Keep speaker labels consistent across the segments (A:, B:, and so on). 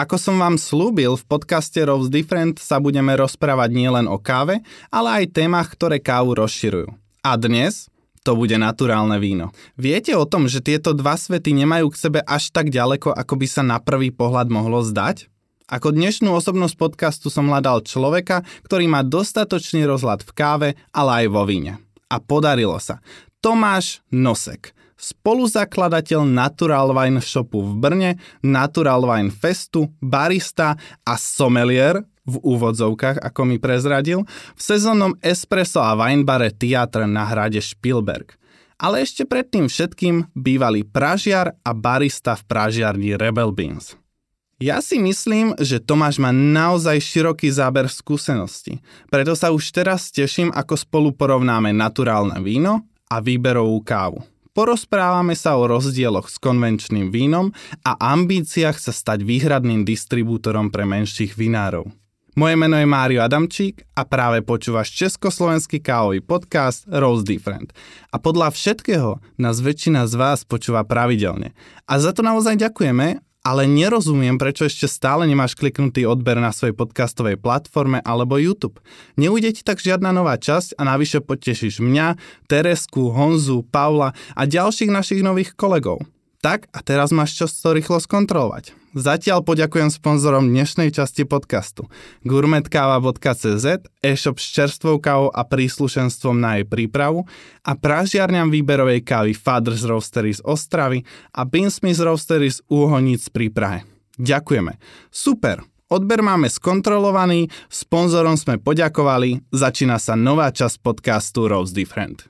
A: Ako som vám slúbil, v podcaste Rose Different sa budeme rozprávať nielen o káve, ale aj témach, ktoré kávu rozširujú. A dnes to bude naturálne víno. Viete o tom, že tieto dva svety nemajú k sebe až tak ďaleko, ako by sa na prvý pohľad mohlo zdať? Ako dnešnú osobnosť podcastu som hľadal človeka, ktorý má dostatočný rozhľad v káve, ale aj vo víne. A podarilo sa. Tomáš Nosek spoluzakladateľ Natural Wine Shopu v Brne, Natural Wine Festu, barista a sommelier v úvodzovkách, ako mi prezradil, v sezónnom espresso a winebare Theatre na hrade Spielberg. Ale ešte predtým všetkým bývalý pražiar a barista v pražiarni Rebel Beans. Ja si myslím, že Tomáš má naozaj široký záber skúseností, preto sa už teraz teším, ako spolu porovnáme naturálne víno a výberovú kávu. Porozprávame sa o rozdieloch s konvenčným vínom a ambíciách sa stať výhradným distribútorom pre menších vinárov. Moje meno je Mário Adamčík a práve počúvaš československý kávový podcast Rose Different. A podľa všetkého nás väčšina z vás počúva pravidelne. A za to naozaj ďakujeme ale nerozumiem, prečo ešte stále nemáš kliknutý odber na svojej podcastovej platforme alebo YouTube. Neujde ti tak žiadna nová časť a navyše potešíš mňa, Teresku, Honzu, Paula a ďalších našich nových kolegov. Tak a teraz máš čas to rýchlo skontrolovať. Zatiaľ poďakujem sponzorom dnešnej časti podcastu gourmetkava.cz, e-shop s čerstvou kávou a príslušenstvom na jej prípravu a pražiarňam výberovej kávy Fathers Roastery z Ostravy a Beansmith Roastery z Úhonic pri Prahe. Ďakujeme. Super, Odber máme skontrolovaný, sponzorom sme poďakovali, začína sa nová časť podcastu Rose Different.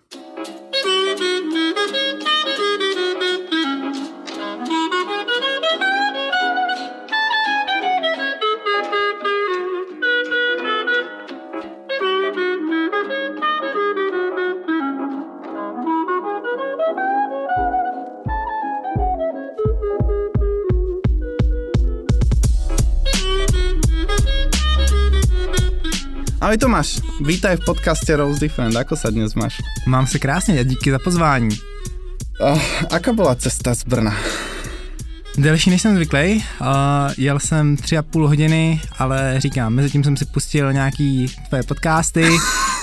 A: Ahoj Tomáš, vítaj v podcaste Rose Different, ako sa dnes máš?
B: Mám se krásně a díky za pozvání.
A: Uh, aká byla cesta z Brna?
B: Delší než jsem zvyklý. Uh, jel jsem tři a půl hodiny, ale říkám, mezi tím jsem si pustil nějaký tvoje podcasty,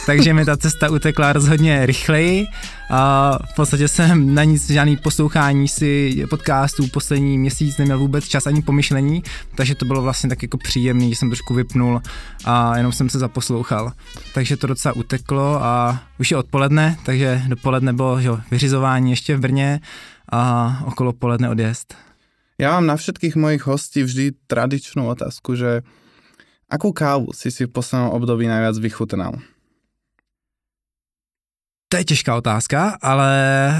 B: takže mi ta cesta utekla rozhodně rychleji. A v podstatě jsem na nic, žádný poslouchání si podcastů poslední měsíc neměl vůbec čas ani pomyšlení, takže to bylo vlastně tak jako příjemný, že jsem trošku vypnul a jenom jsem se zaposlouchal. Takže to docela uteklo a už je odpoledne, takže dopoledne bylo že, vyřizování ještě v Brně a okolo poledne odjezd.
A: Já mám na všetkých mojich hostí vždy tradičnou otázku, že akú kávu si si v poslednom období najviac vychutnal?
B: To je těžká otázka, ale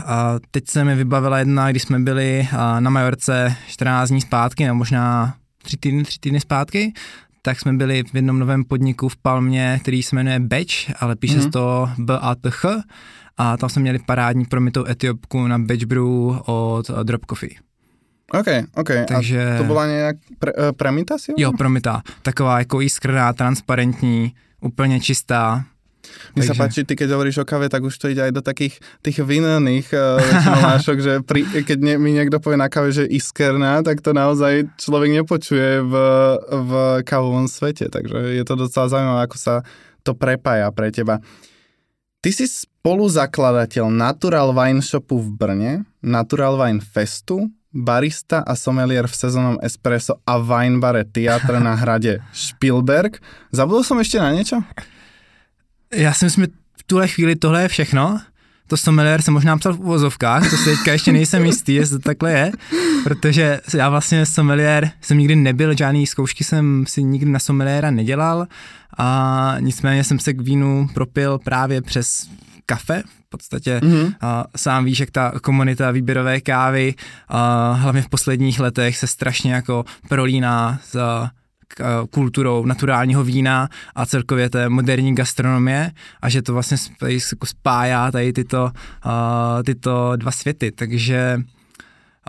B: a teď se mi vybavila jedna, když jsme byli na Majorce 14 dní zpátky, nebo možná 3 týdny, 3 týdny zpátky, tak jsme byli v jednom novém podniku v Palmě, který se jmenuje Batch, ale píše mm-hmm. se to B-A-T-H a tam jsme měli parádní promitou etiopku na Batch Brew od Drop Coffee.
A: OK, OK. Takže... A to byla nějak pre, uh, premita si?
B: Jo, premita. Taková jako jiskrná, transparentní, úplně čistá,
A: mne Takže... sa páči, ty keď hovoríš o kave, tak už to ide aj do takých tých vinných uh, že pri, keď ne, mi niekto povie na kave, že iskerná, tak to naozaj človek nepočuje v, v kavovom svete. Takže je to docela zaujímavé, ako sa to prepája pre teba. Ty si spoluzakladateľ Natural Wine Shopu v Brne, Natural Wine Festu, barista a sommelier v sezónnom espresso a wine bare Teatr na hrade Spielberg. Zabudol som ešte na niečo?
B: Já si myslím, že v tuhle chvíli tohle je všechno. To sommelier jsem možná psal v uvozovkách, to si teďka ještě nejsem jistý, jestli to takhle je, protože já vlastně sommelier jsem nikdy nebyl, žádný zkoušky jsem si nikdy na sommeliéra nedělal a nicméně jsem se k vínu propil právě přes kafe, v podstatě mm-hmm. a sám víš, jak ta komunita výběrové kávy, a hlavně v posledních letech se strašně jako prolíná s kulturou naturálního vína a celkově té moderní gastronomie a že to vlastně jako spájá tady tyto, uh, tyto dva světy, takže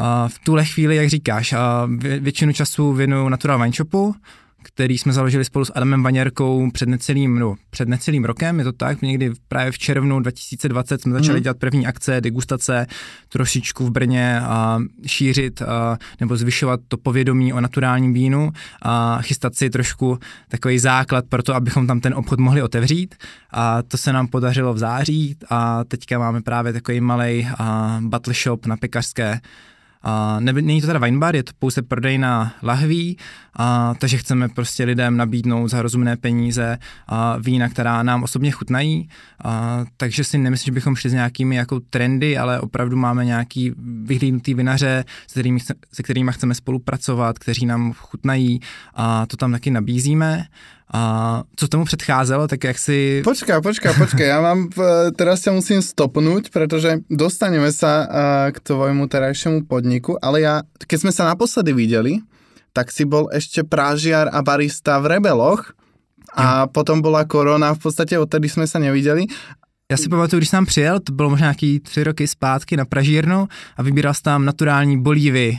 B: uh, v tuhle chvíli, jak říkáš, uh, většinu času věnuju Natural Wine Shopu, který jsme založili spolu s Adamem Vaněrkou před necelým, no, před necelým rokem, je to tak, někdy právě v červnu 2020 jsme začali mm. dělat první akce, degustace, trošičku v Brně a šířit a, nebo zvyšovat to povědomí o naturálním vínu a chystat si trošku takový základ pro to, abychom tam ten obchod mohli otevřít a to se nám podařilo v září a teďka máme právě takový malý battle shop na pekařské a ne, není to teda wine bar, je to pouze prodej na lahví, a, takže chceme prostě lidem nabídnout za rozumné peníze a vína, která nám osobně chutnají. A, takže si nemyslím, že bychom šli s nějakými jako trendy, ale opravdu máme nějaký vyhlídnutý vinaře, se kterými, se kterými chceme spolupracovat, kteří nám chutnají a to tam taky nabízíme. A co tomu předcházelo, tak jak si...
A: Počkej, počkej, počkej, já mám, teraz se musím stopnout, protože dostaneme se k tvojmu terajšímu podniku, ale já, keď jsme se naposledy viděli, tak si bol ešte prážiar a barista v Rebeloch a jo. potom byla korona, v podstatě odtedy jsme se neviděli
B: já si pamatuju, když jsem přijel, to bylo možná nějaký tři roky zpátky na Pražírnu a vybíral jsem tam naturální bolívy.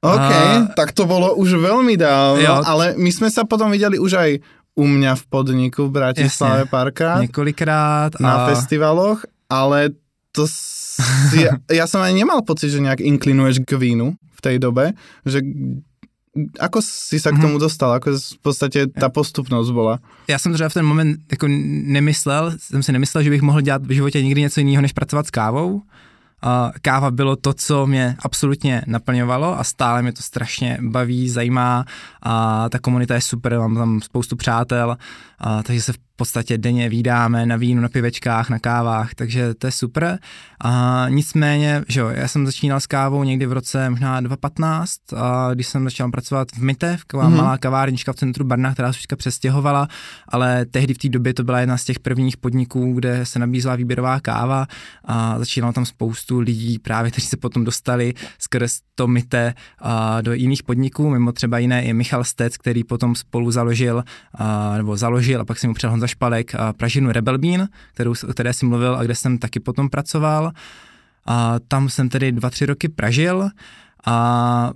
A: OK, a... tak to bylo už velmi dávno, jo. ale my jsme se potom viděli už aj u mě v podniku v Bratislave párkrát.
B: Několikrát.
A: A... Na festivaloch, ale to si, já jsem ani nemal pocit, že nějak inklinuješ k vínu v té době, že Ako si sa k tomu mhm. dostal? Ako v podstatě ta postupnost byla?
B: Já jsem třeba v ten moment jako nemyslel, jsem si nemyslel, že bych mohl dělat v životě nikdy něco jiného, než pracovat s kávou. Káva bylo to, co mě absolutně naplňovalo a stále mě to strašně baví, zajímá. A ta komunita je super, mám tam spoustu přátel, a, takže se v podstatě denně výdáme na vínu, na pivečkách, na kávách, takže to je super. A nicméně, že jo, já jsem začínal s kávou někdy v roce možná 2015, a když jsem začal pracovat v Mite, v mm-hmm. malá kavárnička v centru Brna, která se přestěhovala, ale tehdy v té době to byla jedna z těch prvních podniků, kde se nabízela výběrová káva a začínalo tam spoustu lidí právě, kteří se potom dostali skrz to Mite a do jiných podniků, mimo třeba jiné i Michal Stec, který potom spolu založil, a, nebo založil a pak si mu přidal Honza Špalek a Pražinu Rebel Bean, kterou, o které jsem mluvil a kde jsem taky potom pracoval. A tam jsem tedy dva, tři roky pražil a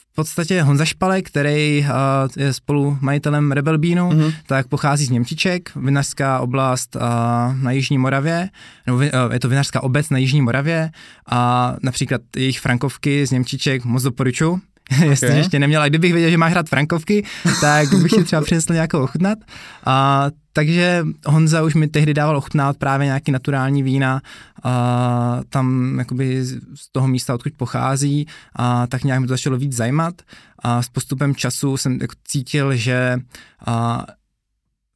B: v podstatě Honza Špalek, který je spolu majitelem Rebel Beanu, mm-hmm. tak pochází z Němčiček, vinařská oblast na Jižní Moravě, nebo je to vinařská obec na Jižní Moravě a například jejich frankovky z Němčiček moc doporučuji. Okay. Jestli ještě neměla, kdybych věděl, že máš hrát frankovky, tak bych si třeba přinesl nějakou ochutnat. A, takže Honza už mi tehdy dával ochutnat právě nějaký naturální vína, a tam jakoby z toho místa, odkud pochází, a tak nějak mi to začalo víc zajímat. A s postupem času jsem jako cítil, že a,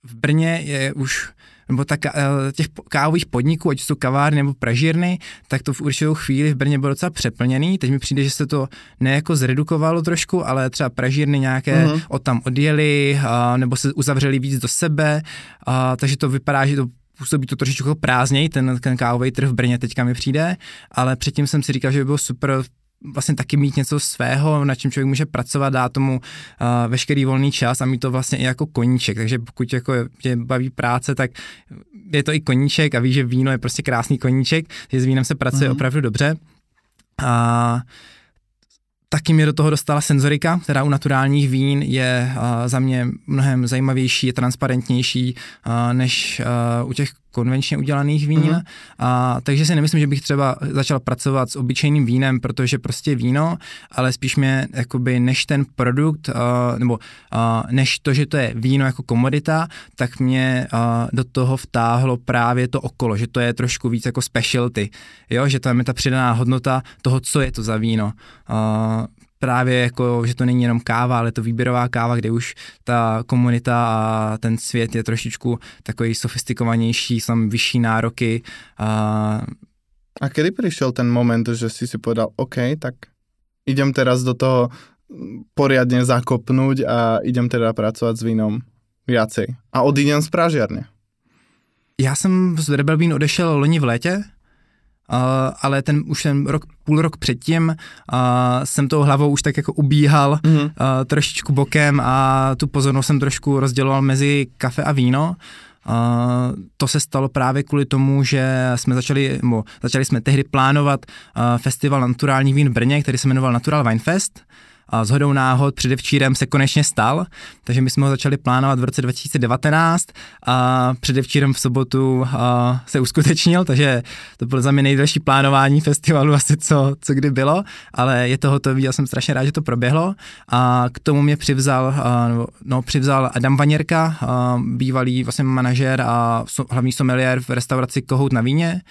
B: v Brně je už nebo tak, eh, těch kávových podniků, ať jsou kavárny nebo pražírny, tak to v určitou chvíli v Brně bylo docela přeplněný. Teď mi přijde, že se to nejako zredukovalo trošku, ale třeba pražírny nějaké mm-hmm. od tam odjeli, a, nebo se uzavřeli víc do sebe, a, takže to vypadá, že to působí to trošičku prázdněji, ten, ten kávový trh v Brně teďka mi přijde, ale předtím jsem si říkal, že by bylo super vlastně taky mít něco svého, na čem člověk může pracovat, dá tomu uh, veškerý volný čas a mít to vlastně i jako koníček. Takže pokud jako tě baví práce, tak je to i koníček a víš, že víno je prostě krásný koníček, že s vínem se pracuje mm-hmm. opravdu dobře. A Taky mě do toho dostala senzorika, která u naturálních vín je uh, za mě mnohem zajímavější, je transparentnější uh, než uh, u těch konvenčně udělaných vín. Mm-hmm. A, takže si nemyslím, že bych třeba začal pracovat s obyčejným vínem, protože prostě víno, ale spíš mě jakoby než ten produkt, uh, nebo uh, než to, že to je víno jako komodita, tak mě uh, do toho vtáhlo právě to okolo, že to je trošku víc jako specialty, jo, že tam je ta přidaná hodnota toho, co je to za víno. Uh, právě jako, že to není jenom káva, ale to výběrová káva, kde už ta komunita a ten svět je trošičku takový sofistikovanější, jsou tam vyšší nároky. A,
A: a kdy přišel ten moment, že si si povedal, OK, tak idem teraz do toho poriadně zakopnout a idem teda pracovat s vínom viacej. A odídem z pražiarně.
B: Já jsem z Rebel Bean odešel loni v létě, Uh, ale ten už ten rok, půl rok předtím uh, jsem tou hlavou už tak jako ubíhal mm-hmm. uh, trošičku bokem a tu pozornost jsem trošku rozděloval mezi kafe a víno. Uh, to se stalo právě kvůli tomu, že jsme začali, nebo začali jsme tehdy plánovat uh, festival naturální vín v Brně, který se jmenoval Natural Wine Fest a s hodou náhod předevčírem se konečně stal, takže my jsme ho začali plánovat v roce 2019 a předevčírem v sobotu a, se uskutečnil, takže to bylo za mě nejdelší plánování festivalu asi co, co kdy bylo, ale je to hotový, já jsem strašně rád, že to proběhlo. A k tomu mě přivzal, a, no, přivzal Adam Vaněrka, a, bývalý vlastně manažer a so, hlavní sommelier v restauraci Kohout na Víně,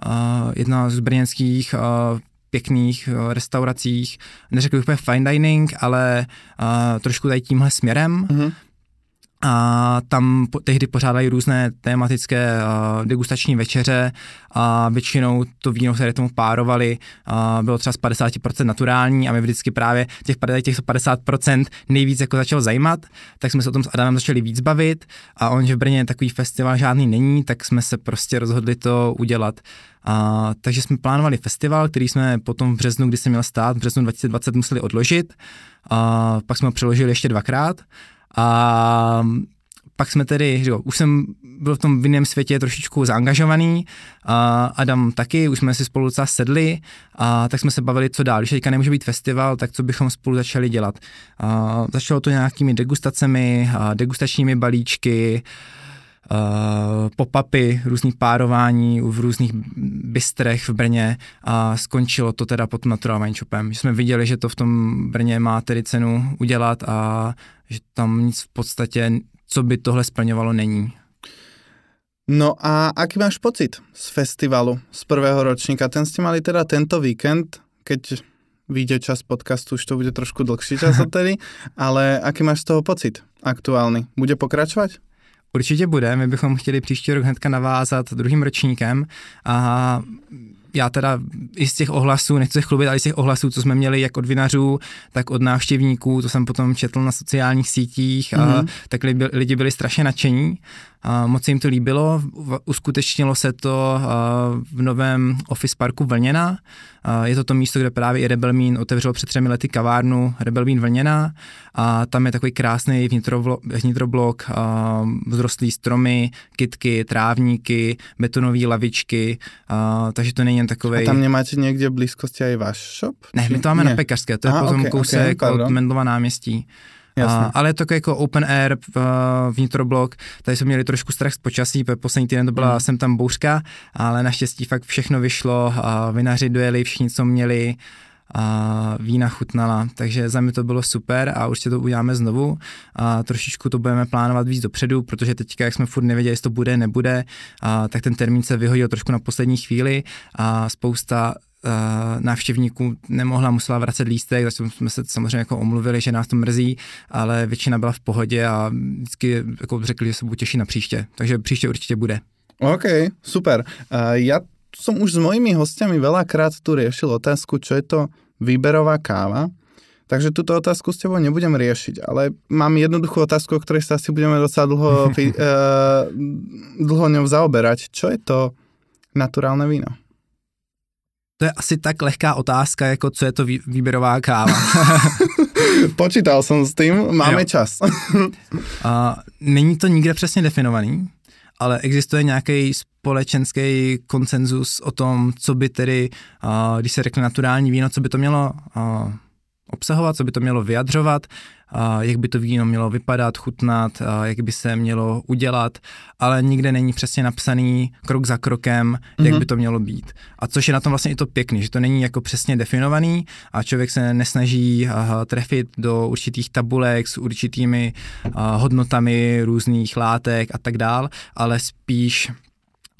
B: a, jedna z brněnských a, pěkných restauracích, neřekl bych úplně fine dining, ale uh, trošku tady tímhle směrem. Mm-hmm. A tam po, tehdy pořádají různé tematické uh, degustační večeře a většinou to víno, které tomu párovali, uh, bylo třeba z 50% naturální a my vždycky právě těch, těch 50% nejvíc jako začal zajímat, tak jsme se o tom s Adamem začali víc bavit a on, že v Brně takový festival žádný není, tak jsme se prostě rozhodli to udělat. A, takže jsme plánovali festival, který jsme potom v březnu, kdy se měl stát, v březnu 2020 museli odložit. A pak jsme ho přeložili ještě dvakrát. A pak jsme tedy, jo, už jsem byl v tom vinném světě trošičku zaangažovaný, a Adam taky, už jsme si spolu docela sedli, a tak jsme se bavili, co dál. Když teďka nemůže být festival, tak co bychom spolu začali dělat. A začalo to nějakými degustacemi, a degustačními balíčky, uh, pop-upy, různý párování v různých bistrech v Brně a skončilo to teda pod Natural Wine Shopem. Že jsme viděli, že to v tom Brně má tedy cenu udělat a že tam nic v podstatě, co by tohle splňovalo, není.
A: No a aký máš pocit z festivalu, z prvého ročníka? Ten ste mali teda tento víkend, keď vyjde čas podcastu, už to bude trošku dlhší čas odtedy, ale aký máš z toho pocit aktuálny? Bude pokračovať?
B: Určitě bude, my bychom chtěli příští rok hnedka navázat druhým ročníkem a já teda i z těch ohlasů, nechci se chlubit, ale i z těch ohlasů, co jsme měli jak od vinařů, tak od návštěvníků, to jsem potom četl na sociálních sítích, mm-hmm. a, mhm. tak lidi, lidi byli strašně nadšení. A moc se jim to líbilo, uskutečnilo se to v novém Office Parku Vlněna. Je to to místo, kde právě i Rebelmín otevřel před třemi lety kavárnu Rebelmín Vlněna a tam je takový krásný vnitroblok, vzrostlý stromy, kitky, trávníky, betonové lavičky, takže to není jen takový.
A: A tam nemáte někde v blízkosti i váš shop?
B: Ne, my to máme ne. na Pekařské, to je potom okay, kousek okay, od Mendlova náměstí. A, ale je to jako open air, vnitroblok, tady jsme měli trošku strach z počasí, poslední týden to byla mm. sem tam bouřka, ale naštěstí fakt všechno vyšlo, a vinaři dojeli, všichni, co měli, a vína chutnala, takže za mě to bylo super a určitě to uděláme znovu. A trošičku to budeme plánovat víc dopředu, protože teďka, jak jsme furt nevěděli, jestli to bude, nebude, a, tak ten termín se vyhodil trošku na poslední chvíli. A spousta uh, návštěvníků nemohla, musela vracet lístek, takže jsme se samozřejmě jako omluvili, že nás to mrzí, ale většina byla v pohodě a vždycky jako řekli, že se budou těšit na příště. Takže příště určitě bude.
A: OK, super. Uh, ja som už s mojimi hostiami veľakrát tu riešil otázku, čo je to výberová káva. Takže túto otázku s tebou nebudem riešiť, ale mám jednoduchú otázku, o ktorej sa asi budeme docela dlho, uh, dlho ňou zaoberať. Čo je to naturálne víno?
B: To je asi tak lehká otázka, jako co je to výběrová káva.
A: Počítal jsem s tím, máme jo. čas.
B: a, není to nikde přesně definovaný, ale existuje nějaký společenský konsenzus o tom, co by tedy, a, když se řekne naturální víno, co by to mělo a, obsahovat, co by to mělo vyjadřovat, jak by to víno mělo vypadat, chutnat, jak by se mělo udělat, ale nikde není přesně napsaný krok za krokem, mm-hmm. jak mhm. by to mělo být. A což je na tom vlastně i to pěkný, že to není jako přesně definovaný a člověk se nesnaží trefit do určitých tabulek s určitými hodnotami různých látek a tak dál, ale spíš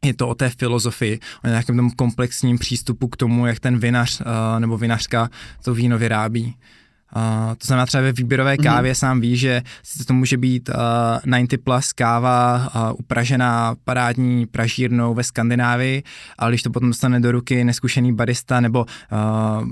B: je to o té filozofii, o nějakém tom komplexním přístupu k tomu, jak ten vinař nebo vinařka to víno vyrábí. Uh, to znamená třeba ve výběrové mhm. kávě mm-hmm. sám ví, že to může být uh, 90 plus káva uh, upražená parádní pražírnou ve Skandinávii, ale když to potom dostane do ruky neskušený barista nebo uh,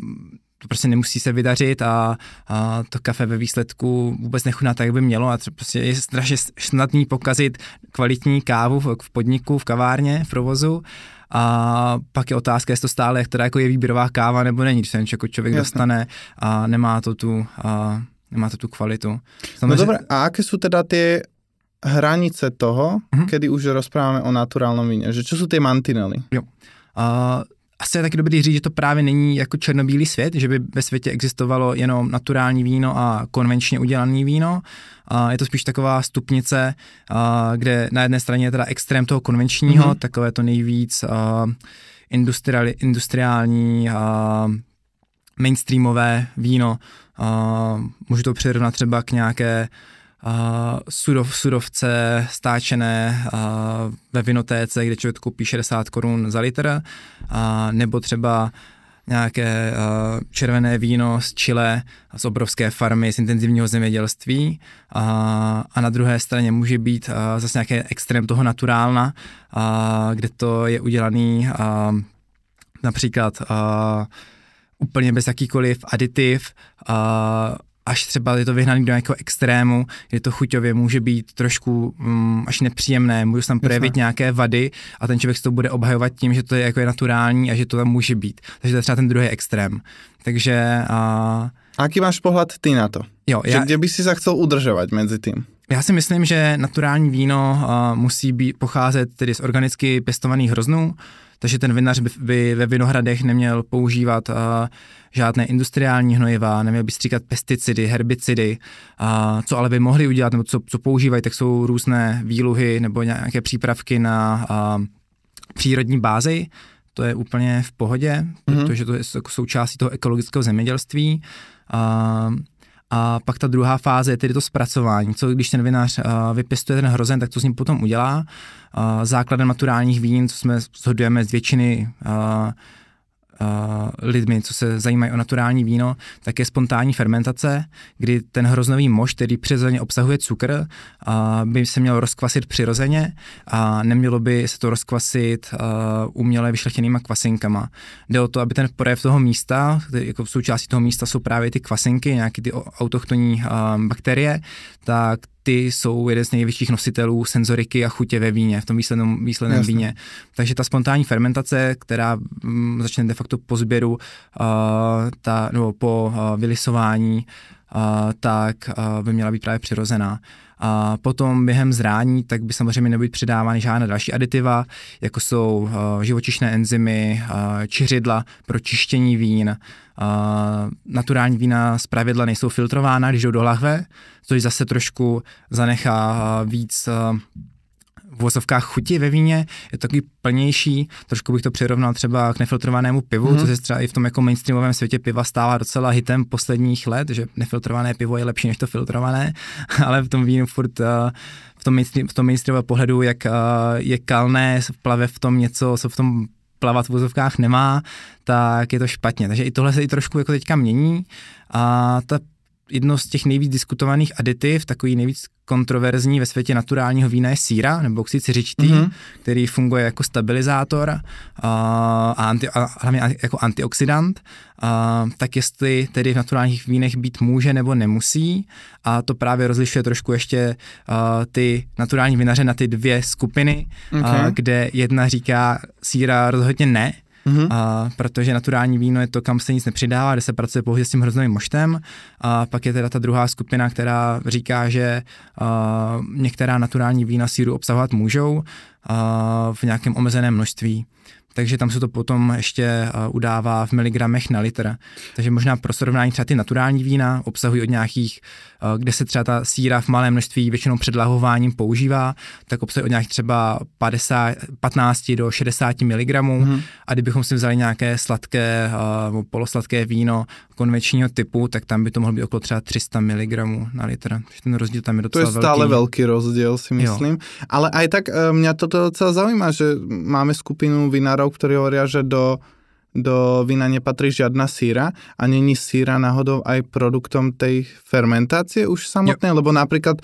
B: to prostě nemusí se vydařit a, a to kafe ve výsledku vůbec nechutná tak, jak by mělo a prostě je strašně snadný pokazit kvalitní kávu v, v podniku, v kavárně, v provozu a pak je otázka, jestli to stále teda jako je výběrová káva nebo není, když se jako člověk Jasne. dostane a nemá to tu, a nemá to tu kvalitu.
A: Samozřejmě, no dobré, a jaké jsou teda ty hranice toho, mm-hmm. kedy už rozpráváme o naturálnom víně? Že čo sú tie mantinely?
B: Jo. A asi je taky dobrý říct, že to právě není jako černobílý svět, že by ve světě existovalo jenom naturální víno a konvenčně udělané víno. A je to spíš taková stupnice, a kde na jedné straně je teda extrém toho konvenčního, mm-hmm. takové to nejvíc a, industriali, industriální a, mainstreamové víno. A, můžu to přirovnat třeba k nějaké uh, surovce stáčené uh, ve vinotéce, kde člověk koupí 60 korun za litr, uh, nebo třeba nějaké uh, červené víno z Chile, z obrovské farmy, z intenzivního zemědělství. Uh, a na druhé straně může být uh, zase nějaké extrém toho naturálna, uh, kde to je udělaný uh, například uh, úplně bez jakýkoliv aditiv, uh, až třeba je to vyhnaný do nějakého extrému, kdy to chuťově může být trošku um, až nepříjemné, můžu tam projevit Jasne. nějaké vady a ten člověk si to bude obhajovat tím, že to je jako je naturální a že to tam může být. Takže to je třeba ten druhý extrém. Takže... Uh,
A: Aký máš pohled ty na to?
B: Jo,
A: já, kde by si se chcel udržovat mezi tím?
B: Já si myslím, že naturální víno uh, musí být, pocházet tedy z organicky pěstovaných hroznů, takže ten vinař by, by ve vinohradech neměl používat uh, žádné industriální hnojiva, neměl by stříkat pesticidy, herbicidy, uh, co ale by mohli udělat, nebo co, co používají, tak jsou různé výluhy nebo nějaké přípravky na uh, přírodní bázi, to je úplně v pohodě, mm-hmm. protože to je jako součástí toho ekologického zemědělství. Uh, a pak ta druhá fáze je tedy to zpracování. Co když ten vinař uh, vypěstuje ten hrozen, tak to s ním potom udělá. Uh, základem naturálních vín, co jsme shodujeme z většiny uh, lidmi, co se zajímají o naturální víno, tak je spontánní fermentace, kdy ten hroznový mož, který přirozeně obsahuje cukr, by se měl rozkvasit přirozeně a nemělo by se to rozkvasit uměle vyšlechtěnýma kvasinkama. Jde o to, aby ten projev toho místa, jako v součástí toho místa jsou právě ty kvasinky, nějaké ty autochtonní bakterie, tak ty jsou jeden z největších nositelů senzoriky a chutě ve víně, v tom výsledném, výsledném víně. Takže ta spontánní fermentace, která m, začne de facto po sběru, uh, ta, nebo po uh, vylisování, uh, tak uh, by měla být právě přirozená. A potom během zrání tak by samozřejmě nebyly přidávány žádné další aditiva, jako jsou uh, živočišné enzymy, uh, čiřidla pro čištění vín. Uh, naturální vína z pravidla nejsou filtrována, když jdou do lahve, což zase trošku zanechá víc uh, v vozovkách chuti ve víně, je to takový plnější, trošku bych to přirovnal třeba k nefiltrovanému pivu, mm. co se třeba i v tom jako mainstreamovém světě piva stává docela hitem posledních let, že nefiltrované pivo je lepší než to filtrované, ale v tom vínu furt uh, v tom, mainstream, v tom mainstreamovém pohledu, jak uh, je kalné, plave v tom něco, co v tom plavat v vozovkách nemá, tak je to špatně. Takže i tohle se i trošku jako teďka mění a ta jedno z těch nejvíc diskutovaných aditiv, takový nejvíc kontroverzní ve světě naturálního vína je síra nebo oxid siřičitý, mm-hmm. který funguje jako stabilizátor a, a, anti, a hlavně jako antioxidant, a, tak jestli tedy v naturálních vínech být může nebo nemusí a to právě rozlišuje trošku ještě a, ty naturální vinaře na ty dvě skupiny, okay. a, kde jedna říká síra rozhodně ne, mm-hmm. a, protože naturální víno je to, kam se nic nepřidává, kde se pracuje pouze s tím hroznovým moštem. A pak je teda ta druhá skupina, která říká, že a, některá naturální vína síru obsahovat můžou a, v nějakém omezeném množství takže tam se to potom ještě uh, udává v miligramech na litr. Takže možná pro srovnání třeba ty naturální vína obsahují od nějakých, uh, kde se třeba ta síra v malém množství většinou před lahováním používá, tak obsahuje od nějakých třeba 50, 15 do 60 mg. Mm. A kdybychom si vzali nějaké sladké uh, polosladké víno konvenčního typu, tak tam by to mohlo být okolo třeba 300 mg na litr. Ten rozdíl tam je docela
A: To je stále velký, velký rozdíl, si myslím. Jo. Ale aj tak mě to docela zajímá, že máme skupinu vinárov, lekárov, ktorí hovoria, že do, do vína nepatrí žiadna síra a není síra náhodou aj produktom tej fermentácie už samotné, jo. lebo napríklad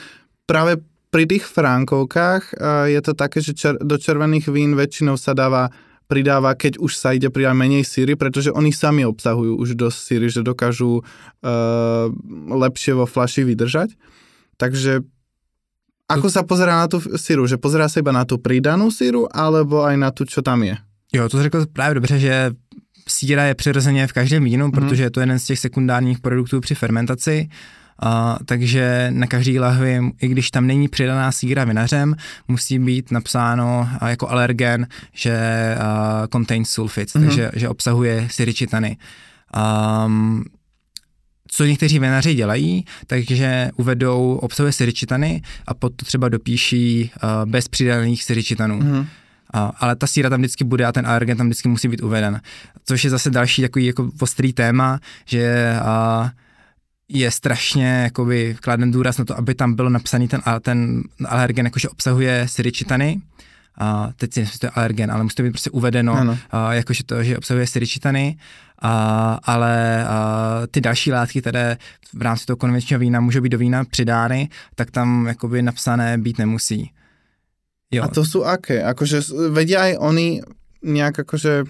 A: práve pri tých frankovkách je to také, že čer, do červených vín väčšinou sa dáva pridáva, keď už sa ide pridať menej síry, pretože oni sami obsahujú už dosť síry, že dokážu uh, lepšie vo flaši vydržať. Takže ako sa pozerá na tú síru? Že pozerá sa iba na tú pridanú síru, alebo aj na tú, čo tam je?
B: Jo, to řekl právě dobře, že síra je přirozeně v každém vínu, mm. protože je to jeden z těch sekundárních produktů při fermentaci. Uh, takže na každý lahvi, i když tam není přidaná síra vinařem, musí být napsáno uh, jako alergen, že uh, contains sulfites, mm-hmm. takže že obsahuje syričitany. Um, co někteří vinaři dělají, takže uvedou obsahuje syričitany a potom třeba dopíší uh, bez přidaných syričitanů. Mm-hmm. A, ale ta síra tam vždycky bude a ten alergen tam vždycky musí být uveden. Což je zase další takový jako ostrý téma, že a, je strašně jakoby kladen důraz na to, aby tam bylo napsaný ten, ten alergen, jakože obsahuje syričitany. A teď si myslím, že to je alergen, ale musí to být prostě uvedeno, a, jakože to, že obsahuje syričitany, a, ale a, ty další látky, které v rámci toho konvenčního vína můžou být do vína přidány, tak tam jakoby napsané být nemusí.
A: Jo. A to sú aké? Akože vedia aj oni nejak akože...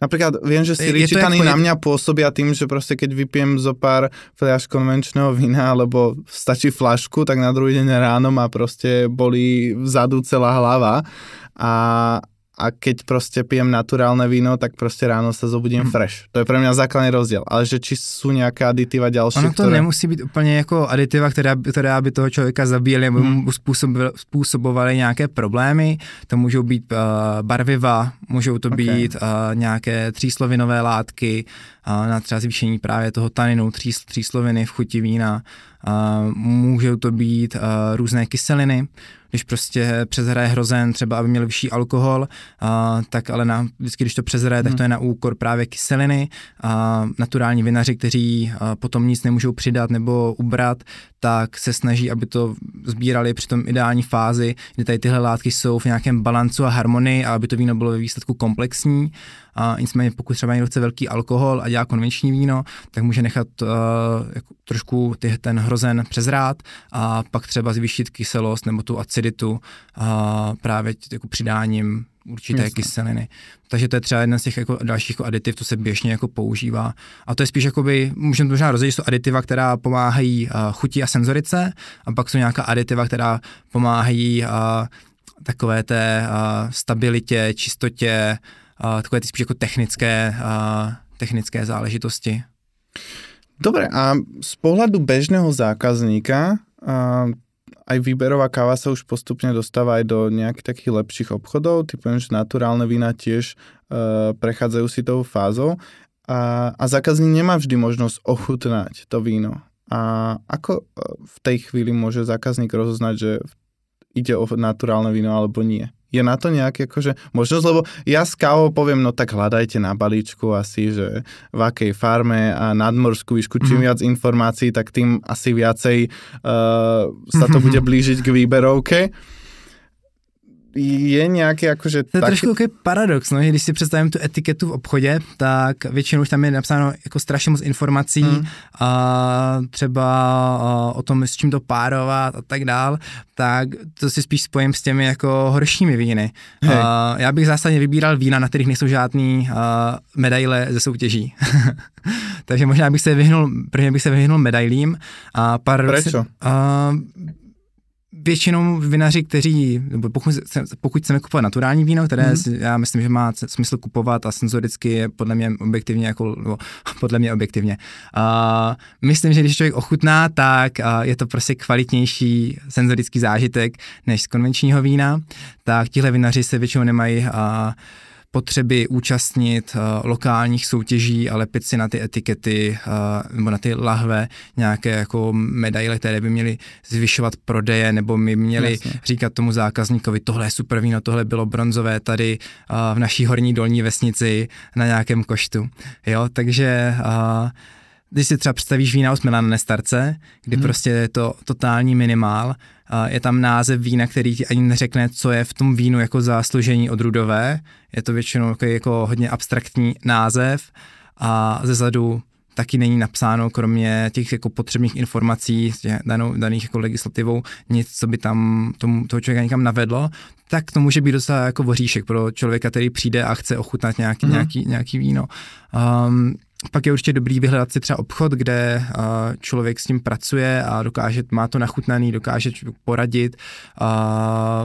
A: Napríklad viem, že si čítaní na mňa pôsobia tým, že proste keď vypijem zo pár fľaš konvenčného vína, alebo stačí flašku, tak na druhý deň ráno ma proste bolí vzadu celá hlava. A, a keď proste pijem naturálne víno, tak proste ráno sa zobudím hmm. fresh. To je pre mňa základný rozdiel. Ale že či sú nejaké aditiva ďalšie,
B: Ono to ktoré... nemusí být úplně jako aditiva, která, která by toho člověka zabíjeli nebo mu způsobovaly nějaké problémy. To můžou být uh, barviva, můžou to okay. být uh, nějaké tříslovinové látky, uh, na třeba zvýšení právě toho taninu, tří, třísloviny v chuti vína. Uh, můžou to být uh, různé kyseliny, když prostě přezhraje hrozen, třeba aby měl vyšší alkohol, a, tak ale na, vždycky, když to přezhraje, hmm. tak to je na úkor právě kyseliny. A naturální vinaři, kteří a, potom nic nemůžou přidat nebo ubrat, tak se snaží, aby to sbírali při tom ideální fázi, kdy tady tyhle látky jsou v nějakém balancu a harmonii a aby to víno bylo ve výsledku komplexní. A nicméně pokud třeba někdo chce velký alkohol a dělá konvenční víno, tak může nechat uh, jako trošku ty, ten hrozen přezrát a pak třeba zvýšit kyselost nebo tu aciditu uh, právě jako přidáním určité Jasně. kyseliny. Takže to je třeba jeden z těch jako dalších jako aditiv, co se běžně jako používá. A to je spíš jakoby, můžeme to možná rozdělit, jsou aditiva, která pomáhají uh, chuti a senzorice, a pak jsou nějaká aditiva, která pomáhají uh, takové té uh, stabilitě, čistotě, uh, takové ty spíš jako technické, uh, technické záležitosti.
A: Dobre, a z pohľadu bežného zákazníka uh, aj výberová káva sa už postupne dostáva aj do nejakých takých lepších obchodov. Typujem, že naturálne vína tiež uh, prechádzajú si tou fázou a, a zákazník nemá vždy možnosť ochutnať to víno. A ako v tej chvíli môže zákazník rozoznať, že ide o naturálne víno alebo nie? Je na to nejaký akože možnosť, lebo ja s kávou poviem, no tak hľadajte na balíčku asi, že v akej farme a nadmorskú výšku, čím mm. viac informácií, tak tým asi viacej uh, sa to bude blížiť k výberovke je nějaký jakože...
B: To je tak... trošku takový paradox, no, když si představím tu etiketu v obchodě, tak většinou už tam je napsáno jako strašně moc informací mm. a třeba o tom, s čím to párovat a tak dál, tak to si spíš spojím s těmi jako horšími víny. A, já bych zásadně vybíral vína, na kterých nejsou žádný a, medaile ze soutěží. Takže možná bych se vyhnul, prvně bych se vyhnul medailím a paradox...
A: Prečo?
B: A, většinou vinaři, kteří, nebo pokud, pokud chceme kupovat naturální víno, které mm-hmm. já myslím, že má smysl kupovat a senzoricky je podle mě objektivně, jako, nebo podle mě objektivně. Uh, myslím, že když člověk ochutná, tak uh, je to prostě kvalitnější senzorický zážitek než z konvenčního vína, tak tihle vinaři se většinou nemají uh, potřeby účastnit uh, lokálních soutěží a lepit si na ty etikety uh, nebo na ty lahve nějaké jako medaile, které by měly zvyšovat prodeje nebo by měly Jasně. říkat tomu zákazníkovi, tohle je super víno, tohle bylo bronzové tady uh, v naší horní dolní vesnici na nějakém koštu. Jo, takže uh, když si třeba představíš vína od Milana Nestarce, kdy hmm. prostě je to totální minimál, je tam název vína, který ti ani neřekne, co je v tom vínu jako záslužení odrůdové, je to většinou jako, jako hodně abstraktní název a zezadu taky není napsáno, kromě těch jako potřebných informací danou, daných jako legislativou, nic, co by tam tomu, toho člověka někam navedlo, tak to může být docela jako voříšek pro člověka, který přijde a chce ochutnat nějaký, mm. nějaký, nějaký víno. Um, pak je určitě dobrý vyhledat si třeba obchod, kde člověk s tím pracuje a dokáže, má to nachutnaný, dokáže poradit uh,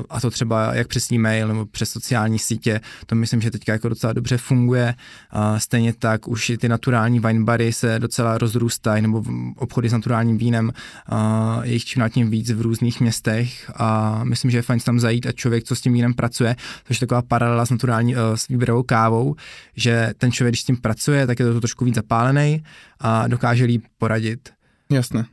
B: a to třeba jak přes e-mail nebo přes sociální sítě, to myslím, že teďka jako docela dobře funguje. Uh, stejně tak už i ty naturální winebary se docela rozrůstají, nebo obchody s naturálním vínem, uh, je jich čím tím víc v různých městech a myslím, že je fajn tam zajít a člověk, co s tím vínem pracuje, což je taková paralela s naturální, uh, s výběrovou kávou, že ten člověk, když s tím pracuje, tak je to trošku víc zapálený a dokáže líp poradit.
A: Jasné.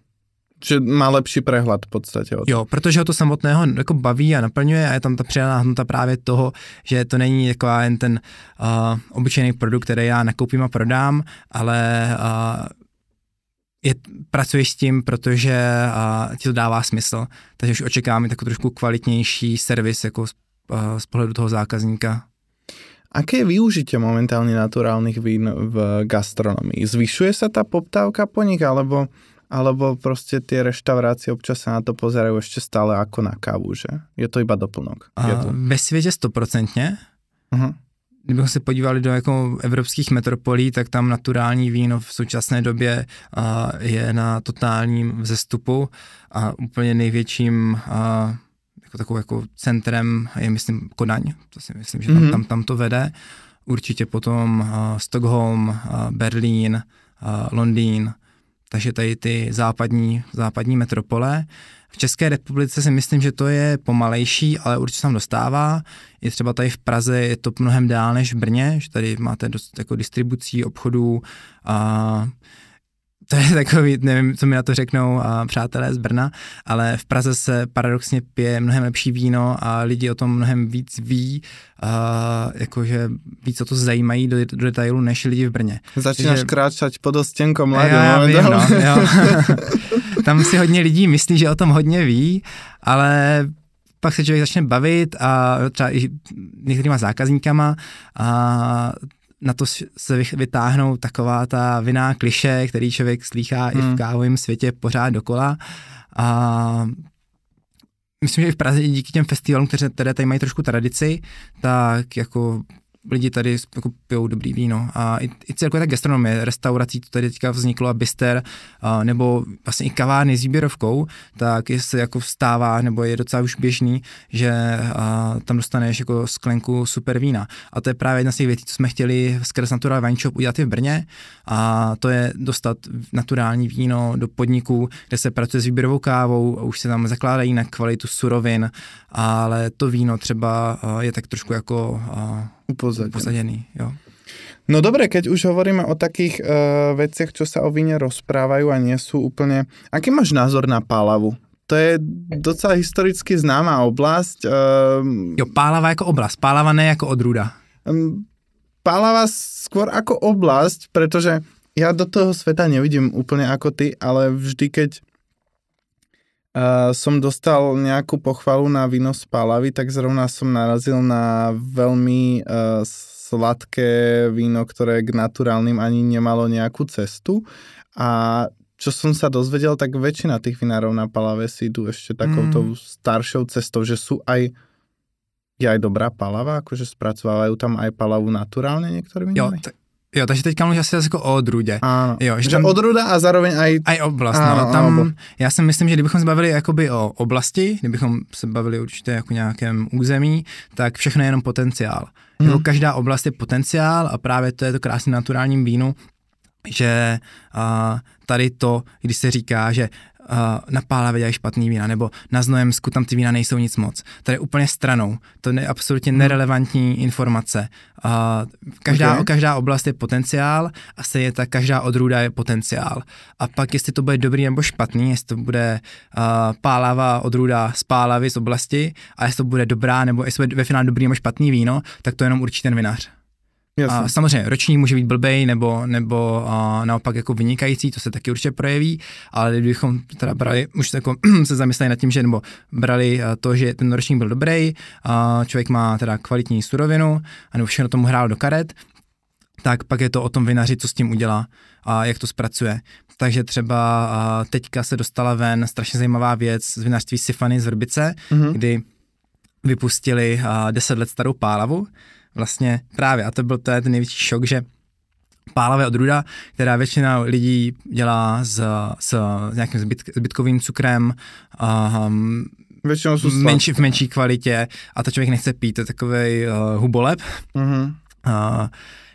A: Že má lepší prehled v podstatě.
B: Jo, protože ho to samotného jako baví a naplňuje a je tam ta přidaná hodnota právě toho, že to není taková jen ten uh, obyčejný produkt, který já nakoupím a prodám, ale uh, je, pracuješ s tím, protože uh, ti to dává smysl. Takže už očekávám takový trošku kvalitnější servis jako z, uh, z pohledu toho zákazníka.
A: Aké je využitie momentálne naturálnych vín v gastronomii? Zvyšuje sa tá poptávka po nich, alebo, alebo prostě tie reštaurácie občas sa na to pozerajú ešte stále ako na kávu, že? Je to iba doplnok?
B: A to... Ve světě stoprocentně. Uh-huh. Kdybychom se podívali do jako evropských metropolí, tak tam naturální víno v současné době je na totálním vzestupu a úplně největším takovou jako centrem je myslím Kodaň, to si myslím, že tam, mm-hmm. tam, tam to vede. Určitě potom uh, Stockholm, uh, Berlín, uh, Londýn, takže tady ty západní, západní metropole. V České republice si myslím, že to je pomalejší, ale určitě tam dostává. Je třeba tady v Praze je to mnohem dál než v Brně, že tady máte dost jako distribucí obchodů a to je takový, nevím, co mi na to řeknou a přátelé z Brna, ale v Praze se paradoxně pije mnohem lepší víno a lidi o tom mnohem víc ví, a jakože víc o to zajímají do, do detailu než lidi v Brně.
A: Začínáš Takže, kráčet po dostěnko mladý.
B: Já, vím, no, jo. Tam si hodně lidí myslí, že o tom hodně ví, ale pak se člověk začne bavit a třeba i některýma zákazníkama a na to se vytáhnou taková ta viná kliše, který člověk slýchá hmm. i v hmm. kávovém světě pořád dokola. A myslím, že i v Praze díky těm festivalům, které, které tady mají trošku tradici, tak jako lidi tady jako pijou dobrý víno a i, i celkově ta gastronomie, restaurací, to tady teďka vzniklo a bister, a, nebo vlastně i kavárny s výběrovkou, tak se jako vstává, nebo je docela už běžný, že a, tam dostaneš jako sklenku super vína. A to je právě jedna z těch věcí, co jsme chtěli skrz Natural Wine Shop udělat i v Brně a to je dostat naturální víno do podniků, kde se pracuje s výběrovou kávou, už se tam zakládají na kvalitu surovin, ale to víno třeba je tak trošku jako
A: Upozadený.
B: Upozadený, jo.
A: No dobre, keď už hovoríme o takých uh, veciach, čo sa o víne rozprávajú a nie sú úplne... Aký máš názor na Pálavu? To je docela historicky známá oblasť. Uh,
B: jo, Pálava jako oblast, Pálava ne jako odrůda.
A: Pálava skôr ako oblasť, pretože ja do toho sveta nevidím úplne ako ty, ale vždy, keď Uh, som dostal nejakú pochvalu na víno z Pálavy, tak zrovna som narazil na veľmi uh, sladké víno, ktoré k naturálnym ani nemalo nejakú cestu. A čo som sa dozvedel, tak väčšina tých vinárov na Palave si idú ešte takouto mm. staršou cestou, že sú aj je aj dobrá palava, akože spracovávajú tam aj palavu naturálne
B: vinári? Jo, t- Jo, takže teďka mluvíš asi jako o odrůdě.
A: Ano, jo, že, že tam, odrůda a zároveň aj...
B: Aj oblast, no, ano, no, tam, ano. já si myslím, že kdybychom se bavili jakoby o oblasti, kdybychom se bavili určitě jako nějakém území, tak všechno je jenom potenciál. Hmm. Jako každá oblast je potenciál a právě to je to krásné naturálním vínu, že uh, tady to, když se říká, že uh, na Pálavě dělají špatný vína, nebo na Znojemsku tam ty vína nejsou nic moc. To je úplně stranou. To je absolutně hmm. nerelevantní informace. Uh, každá, okay. každá oblast je potenciál a se je tak každá odrůda je potenciál. A pak, jestli to bude dobrý nebo špatný, jestli to bude uh, pálava odrůda z pálavy z oblasti a jestli to bude dobrá nebo jestli bude ve finále dobrý nebo špatný víno, tak to jenom určitě ten vinař. Jasně. A samozřejmě ročník může být blbej nebo, nebo a naopak jako vynikající, to se taky určitě projeví, ale kdybychom teda brali, už jako se zamysleli nad tím, že nebo brali to, že ten ročník byl dobrý, a člověk má teda kvalitní surovinu a nebo všechno tomu hrál do karet, tak pak je to o tom vinaři, co s tím udělá a jak to zpracuje. Takže třeba teďka se dostala ven strašně zajímavá věc z vinařství Sifany z Vrbice, mm-hmm. kdy vypustili 10 let starou pálavu, vlastně právě, a to byl ten největší šok, že pálavé odrůda, která většina lidí dělá s, s nějakým zbyt, zbytkovým cukrem, um,
A: Většinou jsou
B: menší, v menší kvalitě a to člověk nechce pít, to je takový uh, huboleb.
A: Mm-hmm.
B: Uh,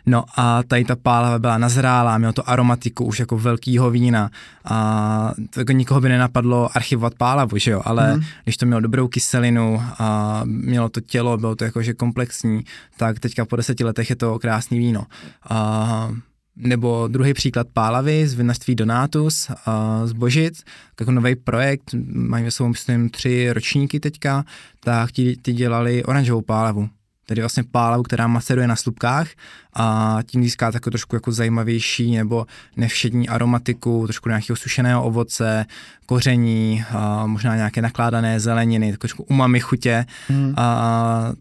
B: no a tady ta pálava byla nazrálá, mělo to aromatiku už jako velkýho vína a to jako nikoho by nenapadlo archivovat pálavu, že jo, ale mm. když to mělo dobrou kyselinu a mělo to tělo, bylo to jakože komplexní, tak teďka po deseti letech je to krásný víno. Uh, nebo druhý příklad Pálavy z vinařství Donatus a z Božic, jako nový projekt, mají ve svou, myslím, tři ročníky teďka, tak ti, ti dělali oranžovou pálavu. Tedy vlastně pálavu, která maceruje na slupkách a tím získá takovou trošku jako zajímavější nebo nevšední aromatiku, trošku nějakého sušeného ovoce, koření, a možná nějaké nakládané zeleniny, trošku umami chutě hmm. a,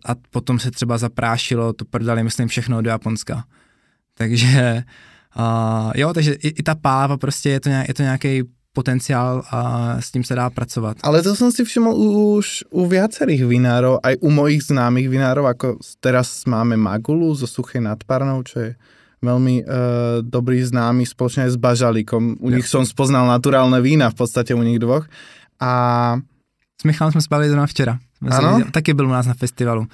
B: a potom se třeba zaprášilo, to prodali, myslím, všechno do Japonska. Takže uh, jo, takže i, i ta páva prostě je to, nějak, je to nějaký potenciál a s tím se dá pracovat.
A: Ale to jsem si všiml už u viacerých vinárov, aj u mojich známých vinárov, ako teraz máme Magulu zo Suchej nad Parnou, čo je veľmi uh, dobrý známy spoločne s Bažalikom. U nich som spoznal naturálne vína v podstate u nich dvoch. A...
B: S Michalem jsme spali zrovna včera. Ano? Taky byl u nás na festivalu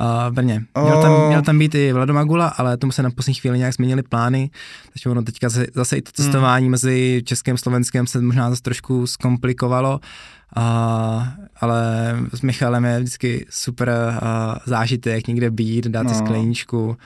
B: v Brně. Měl tam, měl tam být i Vladomagula, ale tomu se na poslední chvíli nějak změnili plány, takže ono teďka zase, zase i to cestování hmm. mezi Českým a Slovenskem se možná zase trošku zkomplikovalo, a, ale s Michalem je vždycky super a, zážitek někde být, dát no. si skleničku.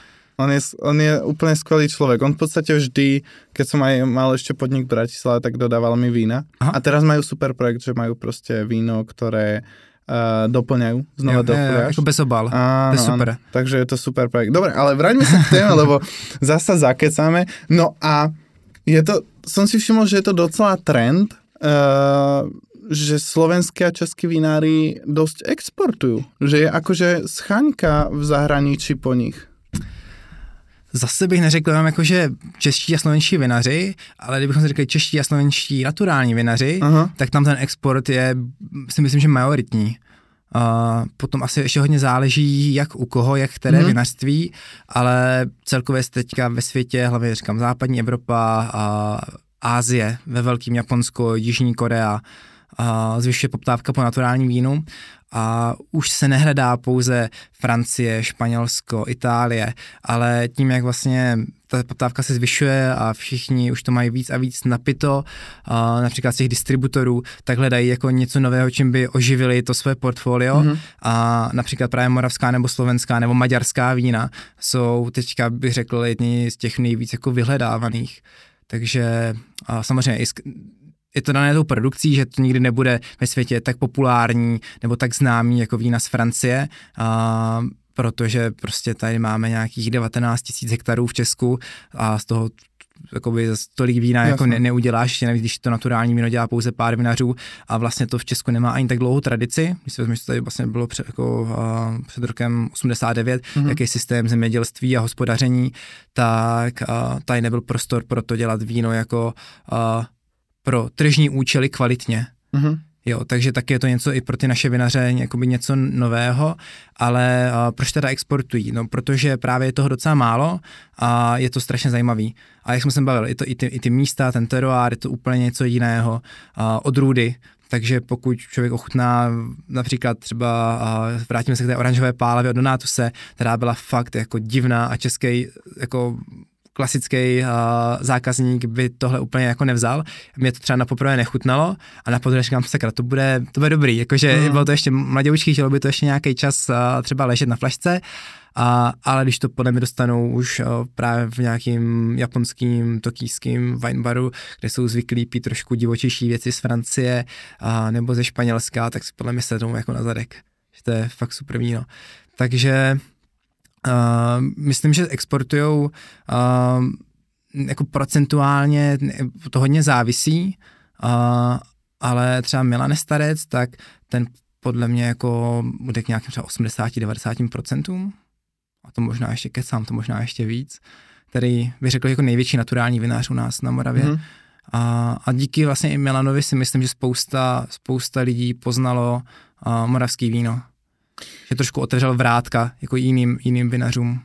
A: On je, on je úplne skvelý človek. On v podstate vždy, keď som aj mal ešte podnik v Bratislave, tak dodával mi vína. Aha. A teraz majú super projekt, že majú proste víno, ktoré uh, doplňajú znova
B: do Ako bez obal. Áno, to je super.
A: Áno, takže je to super projekt. Dobre, ale vráťme sa k téme, lebo zasa zakecáme. No a je to, som si všimol, že je to docela trend, uh, že slovenské a českí vinári dosť exportujú. Že je akože schaňka v zahraničí po nich.
B: Zase bych neřekl jenom jako, že čeští a slovenští vinaři, ale kdybychom si řekli čeští a slovenští naturální vinaři, Aha. tak tam ten export je, si myslím, že majoritní. Uh, potom asi ještě hodně záleží, jak u koho, jak které mm. vinařství, ale celkově se teďka ve světě, hlavně říkám západní Evropa, a Ázie, ve velkým Japonsko, Jižní Korea, uh, zvyšuje poptávka po naturálním vínu a už se nehledá pouze Francie, Španělsko, Itálie, ale tím, jak vlastně ta poptávka se zvyšuje a všichni už to mají víc a víc napito, a například z těch distributorů, tak hledají jako něco nového, čím by oživili to své portfolio mm-hmm. a například právě moravská nebo slovenská nebo maďarská vína jsou teďka bych řekl jedni z těch nejvíc jako vyhledávaných. Takže a samozřejmě i je to dané tou produkcí, že to nikdy nebude ve světě tak populární nebo tak známý jako vína z Francie, a, protože prostě tady máme nějakých 19 tisíc hektarů v Česku a z toho jakoby tolik vína jako ne, neuděláš, ještě navíc, když to naturální víno dělá pouze pár vinařů a vlastně to v Česku nemá ani tak dlouhou tradici. Když se vezmeš, že tady vlastně bylo před, jako, uh, před rokem 89, mm-hmm. jaký systém zemědělství a hospodaření, tak uh, tady nebyl prostor pro to dělat víno jako uh, pro tržní účely kvalitně. Mm-hmm. Jo, takže taky je to něco i pro ty naše vinaře, jakoby něco nového, ale uh, proč teda exportují? No, protože právě je toho docela málo a je to strašně zajímavý. A jak jsme se bavili, je to i ty, i ty místa, ten teroár, je to úplně něco jiného, uh, odrůdy, takže pokud člověk ochutná například třeba, uh, vrátíme se k té oranžové pálavě od Donatuse, která byla fakt jako divná a český jako klasický uh, zákazník by tohle úplně jako nevzal. Mě to třeba na poprvé nechutnalo a na poprvé říkám, sakra, to bude, to bude dobrý, jakože mm. bylo to ještě mladoučký, chtělo by to ještě nějaký čas uh, třeba ležet na flašce, a, ale když to podle mě dostanou už uh, právě v nějakým japonským, tokijským wine baru, kde jsou zvyklí pít trošku divočejší věci z Francie uh, nebo ze Španělska, tak si podle mě sednou jako na zadek. Že to je fakt super víno. Takže Uh, myslím, že exportují uh, jako procentuálně, to hodně závisí, uh, ale třeba Milan Starec, tak ten podle mě jako bude k nějakým třeba 80-90%, a to možná ještě kecám, to možná ještě víc, který bych řekl jako největší naturální vinář u nás na Moravě. Mm-hmm. A, a díky vlastně i Milanovi si myslím, že spousta, spousta lidí poznalo uh, moravský víno že trošku otevřel vrátka jako jiným, jiným vinařům.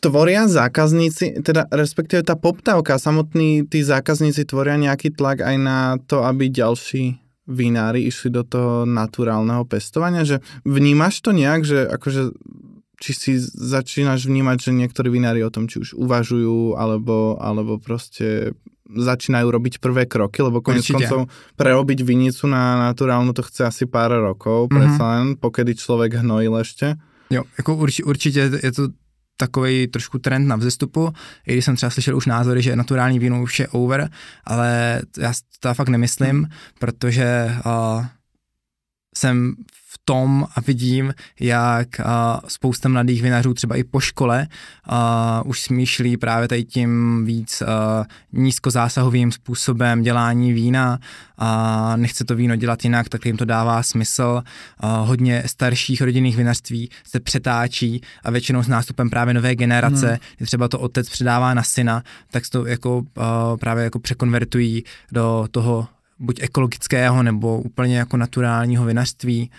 A: tvoria zákazníci, teda respektíve tá poptávka, samotní tí zákazníci tvoria nejaký tlak aj na to, aby ďalší vinári išli do toho naturálneho pestovania, že vnímaš to nejak, že akože či si začínaš vnímať, že niektorí vinári o tom či už uvažujú, alebo, alebo proste začínajú robiť prvé kroky, lebo konec koncov prerobiť vinicu na naturálnu to chce asi pár rokov, mm-hmm. predsa len, pokedy človek hnojil ešte.
B: Jo, jako urči, určitě je to takový trošku trend na vzestupu, i když jsem třeba slyšel už názory, že naturální víno už je over, ale já to fakt nemyslím, protože uh, jsem tom a vidím, jak spousta mladých vinařů třeba i po škole už smýšlí právě tady tím víc nízkozásahovým způsobem dělání vína a nechce to víno dělat jinak, tak jim to dává smysl. Hodně starších rodinných vinařství se přetáčí a většinou s nástupem právě nové generace, hmm. kdy třeba to otec předává na syna, tak se to jako, právě jako překonvertují do toho buď ekologického nebo úplně jako naturálního vinařství.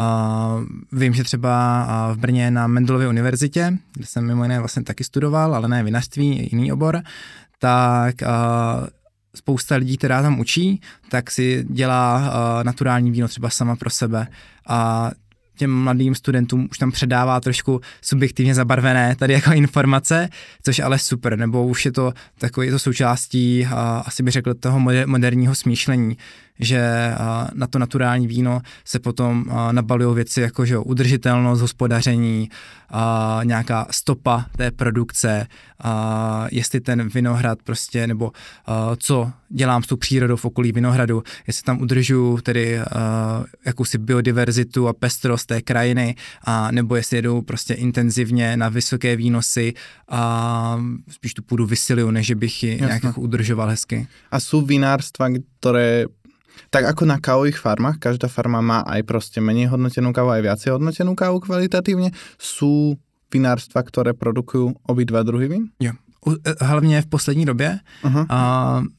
B: Uh, vím, že třeba v Brně na Mendelově univerzitě, kde jsem mimo jiné vlastně taky studoval, ale ne vinařství, jiný obor, tak uh, spousta lidí, která tam učí, tak si dělá uh, naturální víno třeba sama pro sebe. A těm mladým studentům už tam předává trošku subjektivně zabarvené tady jako informace, což ale super, nebo už je to takový to součástí, a asi bych řekl, toho moderního smýšlení, že na to naturální víno se potom nabalují věci jako že udržitelnost, hospodaření, nějaká stopa té produkce, jestli ten vinohrad prostě, nebo co dělám s tou přírodou v okolí vinohradu, jestli tam udržuju tedy jakousi biodiverzitu a pestrost té krajiny, a nebo jestli jedou prostě intenzivně na vysoké výnosy a spíš tu půdu vysiluju, než bych ji nějak jako udržoval hezky.
A: A jsou vinárstva, které tak ako na kávových farmách, každá farma má aj proste menej hodnotenú kávu, aj viacej hodnotenú kávu kvalitatívne. Sú vinárstva, ktoré produkujú obidva druhy vín?
B: Jo. E, hlavně v poslední době. Uh-huh. A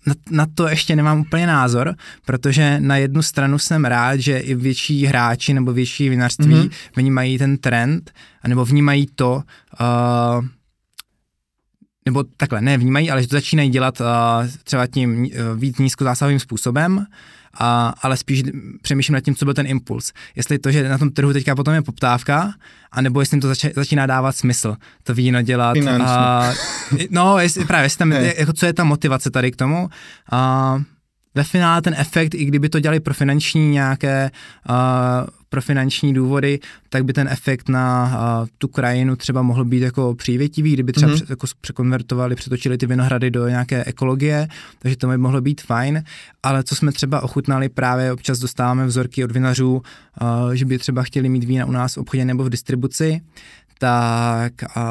B: na, na to ještě nemám úplně názor, protože na jednu stranu jsem rád, že i větší hráči nebo větší vinařství uh-huh. vnímají ten trend, nebo vnímají to, uh, nebo takhle, ne vnímají, ale že to začínají dělat uh, třeba tím uh, víc nízkozásahovým způsobem, a, ale spíš přemýšlím nad tím, co byl ten impuls. Jestli to, že na tom trhu teďka potom je poptávka, anebo jestli jim to zač- začíná dávat smysl, to víno dělat. A, no, jestli, právě, jestli tam, jako, co je ta motivace tady k tomu. A, ve finále ten efekt, i kdyby to dělali pro finanční nějaké uh, pro finanční důvody, tak by ten efekt na uh, tu krajinu třeba mohl být jako přívětivý, kdyby třeba mm-hmm. pře, jako překonvertovali, přetočili ty vinohrady do nějaké ekologie, takže to by mohlo být fajn, ale co jsme třeba ochutnali, právě občas dostáváme vzorky od vinařů, uh, že by třeba chtěli mít vína u nás v obchodě nebo v distribuci, tak uh,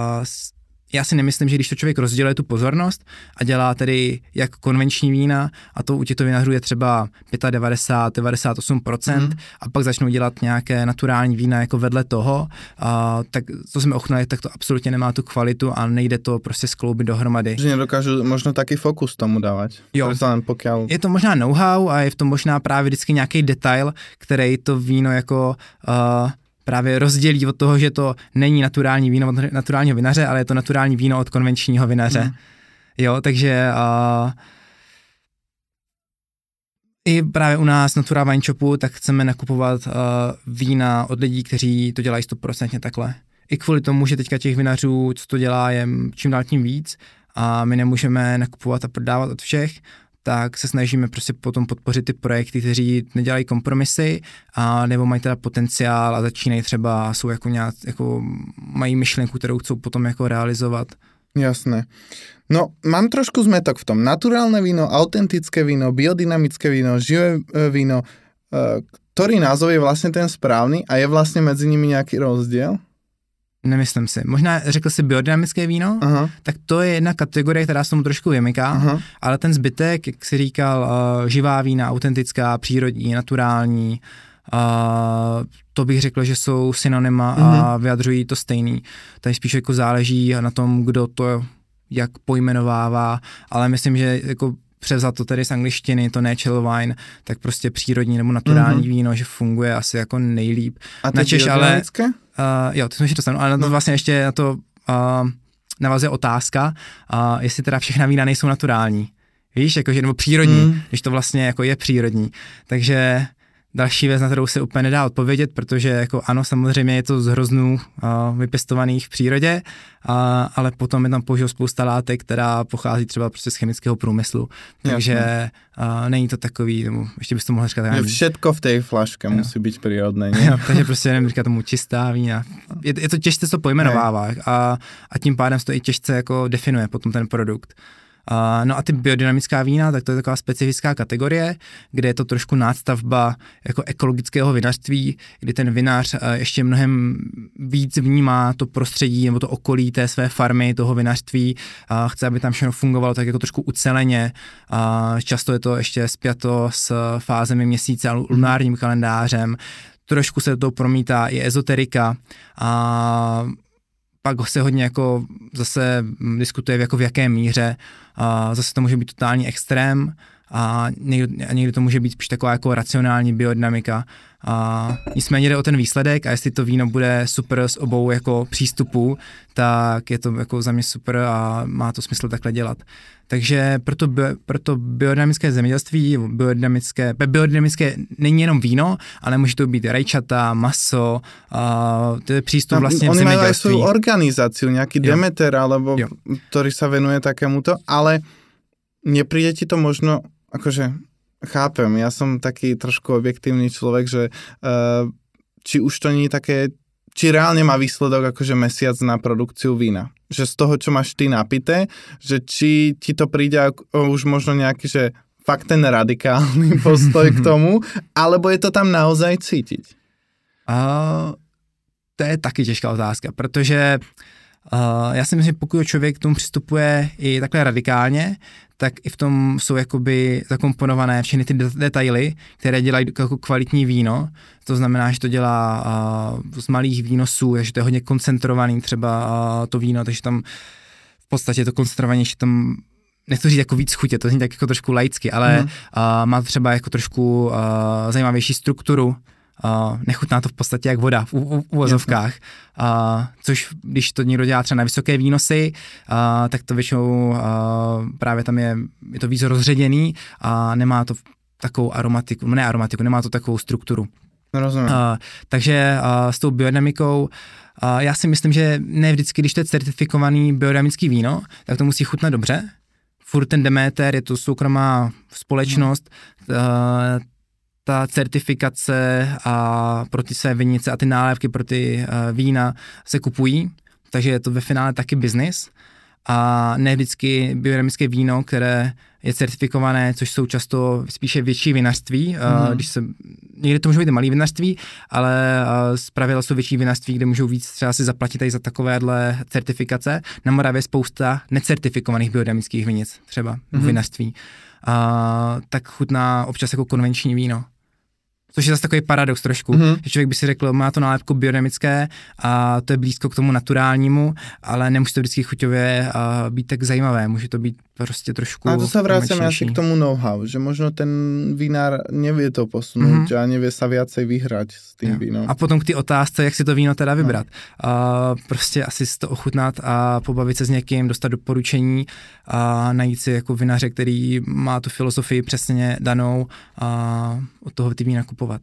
B: já si nemyslím, že když to člověk rozděluje tu pozornost a dělá tedy jak konvenční vína, a to u těchto vinařů je třeba 95, 98%, mm. a pak začnou dělat nějaké naturální vína jako vedle toho, a, tak to jsme ochnali, tak to absolutně nemá tu kvalitu a nejde to prostě skloubit dohromady.
A: Že nedokážu možno taky fokus tomu dávat.
B: Jo. Pokiaľ... Je to možná know-how a je v tom možná právě vždycky nějaký detail, který to víno jako uh, právě rozdělí od toho, že to není naturální víno od naturálního vinaře, ale je to naturální víno od konvenčního vinaře. Mm. Jo, takže uh, i právě u nás na Tura Wine Shopu tak chceme nakupovat uh, vína od lidí, kteří to dělají 100% takhle. I kvůli tomu, že teďka těch vinařů, co to dělá, je čím dál tím víc a my nemůžeme nakupovat a prodávat od všech, tak se snažíme prostě potom podpořit ty projekty, kteří nedělají kompromisy a nebo mají teda potenciál a začínají třeba, jsou jako nějak, jako mají myšlenku, kterou chcou potom jako realizovat.
A: Jasné. No, mám trošku zmetok v tom. Naturálne víno, autentické víno, biodynamické víno, živé e, víno. E, ktorý názov je vlastně ten správný a je vlastně mezi nimi nějaký rozdíl?
B: Nemyslím si. Možná řekl si biodynamické víno, Aha. tak to je jedna kategorie, která se tomu trošku vymyká, Aha. ale ten zbytek, jak jsi říkal, uh, živá vína, autentická, přírodní, naturální, uh, to bych řekl, že jsou synonyma a mhm. vyjadřují to stejný. Tady spíš jako záleží na tom, kdo to jak pojmenovává, ale myslím, že jako převzat to tedy z angličtiny, to natural wine, tak prostě přírodní nebo naturální mm-hmm. víno, že funguje asi jako nejlíp.
A: A ty Češ, ale,
B: Uh, jo, ty jsme ještě dostanu, ale na to no. vlastně ještě na to uh, navazuje otázka, uh, jestli teda všechna vína nejsou naturální. Víš, jakože, nebo přírodní, mm. když to vlastně jako je přírodní. Takže další věc, na kterou se úplně nedá odpovědět, protože jako ano, samozřejmě je to z hroznů uh, vypěstovaných v přírodě, uh, ale potom je tam použil spousta látek, která pochází třeba prostě z chemického průmyslu, takže uh, není to takový, nebo ještě bys to mohl říkat.
A: Nevím. Všetko v té flašce jo. musí být přírodné. Jo,
B: takže prostě nevím, říkat tomu čistá vína. Je, je to těžce to pojmenovává a, a tím pádem se to i těžce jako definuje potom ten produkt. Uh, no a ty biodynamická vína, tak to je taková specifická kategorie, kde je to trošku nástavba jako ekologického vinařství, kdy ten vinař ještě mnohem víc vnímá to prostředí nebo to okolí té své farmy, toho vinařství, uh, chce, aby tam všechno fungovalo tak jako trošku uceleně. Často je to ještě spjato s fázemi měsíce a lunárním kalendářem, trošku se to promítá i ezoterika a pak se hodně jako zase diskutuje v jako v jaké míře, a zase to může být totální extrém a někdy, a někdy to může být spíš taková jako racionální biodynamika. A nicméně jde o ten výsledek a jestli to víno bude super s obou jako přístupů, tak je to jako za mě super a má to smysl takhle dělat. Takže proto, proto biodynamické zemědělství, biodynamické, biodynamické není jenom víno, ale může to být rajčata, maso, a to je přístup vlastně v zemědělství.
A: Oni mají svou organizaci, nějaký jo. Demeter, alebo, jo. ktorý sa venuje takémuto, ale nepríde ti to možno, akože chápem, ja som taký trošku objektívny človek, že uh, či už to nie je také, či reálne má výsledok akože mesiac na produkciu vína. Že z toho, čo máš ty napité, že či ti to príde už možno nejaký, že fakt ten radikálny postoj k tomu, alebo je to tam naozaj cítiť?
B: Uh, to je taky těžká otázka, protože Uh, já si myslím, že pokud člověk k tomu přistupuje i takhle radikálně, tak i v tom jsou jakoby zakomponované všechny ty detaily, které dělají jako kvalitní víno. To znamená, že to dělá uh, z malých výnosů, že to je hodně koncentrovaný třeba uh, to víno, takže tam v podstatě to koncentrovanější tam nechci říct jako víc chutě, to zní tak jako trošku laicky, ale mm. uh, má třeba jako trošku uh, zajímavější strukturu, Uh, nechutná to v podstatě jak voda v uvozovkách, uh, což když to někdo dělá třeba na vysoké výnosy, uh, tak to většinou uh, právě tam je, je to víc rozředěný a nemá to takovou aromatiku, ne aromatiku, nemá to takovou strukturu.
A: Rozumím. Uh,
B: takže uh, s tou biodynamikou uh, já si myslím, že ne vždycky, když to je certifikovaný biodynamický víno, tak to musí chutnat dobře. Furt ten Demeter, je to soukromá společnost, hmm. Ta certifikace a pro ty své vinice a ty nálévky pro ty uh, vína se kupují, takže je to ve finále taky biznis a ne vždycky biodynamické víno, které je certifikované, což jsou často spíše větší vinařství, mm. když se, někdy to můžou být malé vinařství, ale uh, z pravidla jsou větší vinařství, kde můžou víc třeba si zaplatit i za takovéhle certifikace. Na Moravě je spousta necertifikovaných biodynamických vinic třeba mm. vinařství. Uh, tak chutná občas jako konvenční víno. Což je zase takový paradox trošku, mm-hmm. že člověk by si řekl, má to nálepku biodynamické a to je blízko k tomu naturálnímu, ale nemusí to vždycky chuťově uh, být tak zajímavé, může to být prostě trošku
A: A to se vracíme asi k tomu know-how, že možno ten vínár nevie to posunout mm-hmm. a nevie sa viacej vyhrať s tím vínem.
B: A potom k ty otázce, jak si to víno teda vybrat. No. Uh, prostě asi si to ochutnat a pobavit se s někým, dostat doporučení a najít si jako vinaře, který má tu filozofii přesně danou a od toho ty vína kupovat.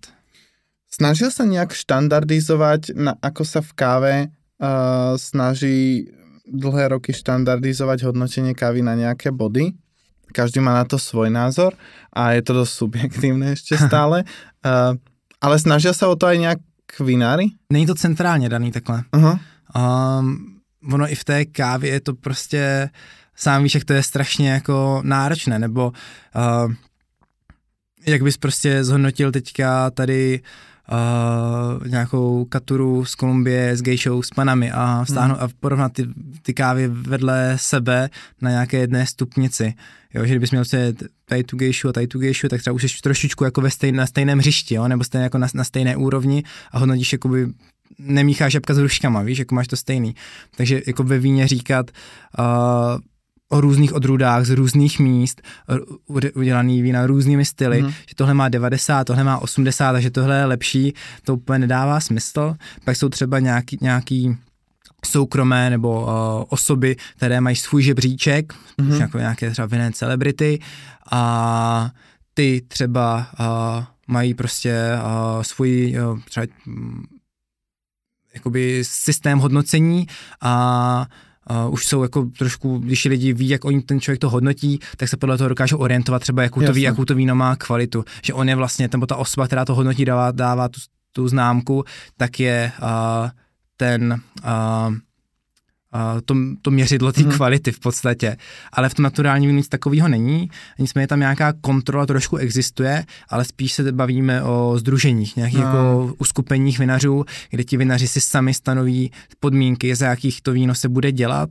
A: Snažil se nějak štandardizovat, na, ako sa v káve uh, snaží dlhé roky štandardizovať hodnotenie kávy na nejaké body. Každý má na to svoj názor a je to dosť subjektívne ešte stále. uh, ale snažia sa o to aj nejak vinári?
B: Není to centrálně daný takhle. Uh-huh. Um, ono i v té kávě je to prostě, sám víš, jak to je strašně jako náročné, nebo uh, jak bys prostě zhodnotil teďka tady uh, nějakou katuru z Kolumbie s gejšou s panami a vstáhnout hmm. a porovnat ty, ty kávy vedle sebe na nějaké jedné stupnici. Jo, že kdybys měl se tady tu gejšu a tady tu gejšu, tak třeba už jsi trošičku jako ve stejn, na stejném hřišti, jo, nebo stejně jako na, na stejné úrovni a hodnotíš jakoby nemícháš žabka s hruškama, víš, jako máš to stejný. Takže jako ve víně říkat, uh, o různých odrůdách z různých míst, udělaný vína různými styly, mm. že tohle má 90, tohle má 80, takže tohle je lepší, to úplně nedává smysl. Pak jsou třeba nějaký, nějaký soukromé nebo uh, osoby, které mají svůj žebříček, mm-hmm. jako nějaké třeba vinné celebrity a ty třeba uh, mají prostě uh, svůj uh, třeba um, jakoby systém hodnocení a uh, už jsou jako trošku, když lidi ví, jak oni ten člověk to hodnotí, tak se podle toho dokážou orientovat třeba, jakou to ví, jakou to víno má kvalitu. Že on je vlastně, nebo ta osoba, která to hodnotí, dává, dává tu, tu známku, tak je uh, ten uh, uh, to, to měřidlo té mm. kvality v podstatě. Ale v tom naturálním nic takového není. Nicméně tam nějaká kontrola trošku existuje, ale spíš se bavíme o združeních, nějakých no. jako uskupeních vinařů, kde ti vinaři si sami stanoví podmínky, za jakých to víno se bude dělat.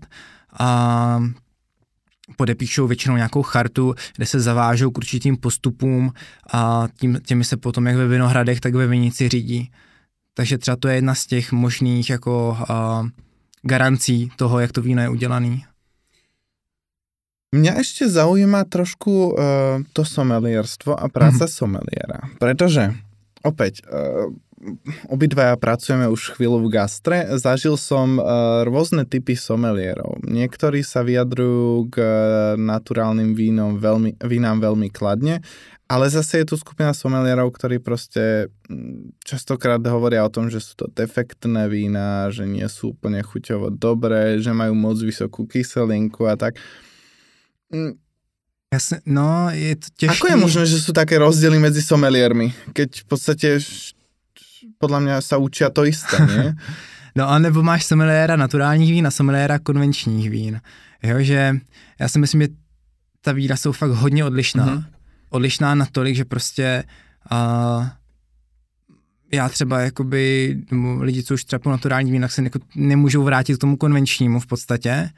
B: A podepíšou většinou nějakou chartu, kde se zavážou k určitým postupům a tím, těmi se potom jak ve Vinohradech, tak ve Vinici řídí. Takže třeba to je jedna z těch možných jako uh, garancí toho, jak to víno je udělaný.
A: Mňa ešte zaujíma trošku uh, to somelierstvo a práca mm. someliera, pretože opäť uh, obidvaja pracujeme už chvíľu v gastre, zažil som uh, rôzne typy somelierov. Niektorí sa vyjadrujú k uh, naturálnym vínom veľmi, vínám veľmi kladne ale zase je tu skupina somelierov, ktorí proste častokrát hovoria o tom, že sú to defektné vína, že nie sú úplne chuťovo dobré, že majú moc vysokú kyselinku a tak.
B: Jasne, no je to ťažké.
A: Ako je možné, že sú také rozdiely medzi someliermi, keď v podstate podľa mňa sa učia to isté, nie?
B: no a nebo máš someliéra naturálních vín a someliéra konvenčních vín. Jo, že já si myslím, že ta vína jsou fakt hodně odlišná. Mm-hmm odlišná natolik, že prostě uh, já třeba jakoby, lidi, co už třeba naturální vín, se jako nemůžou vrátit k tomu konvenčnímu v podstatě.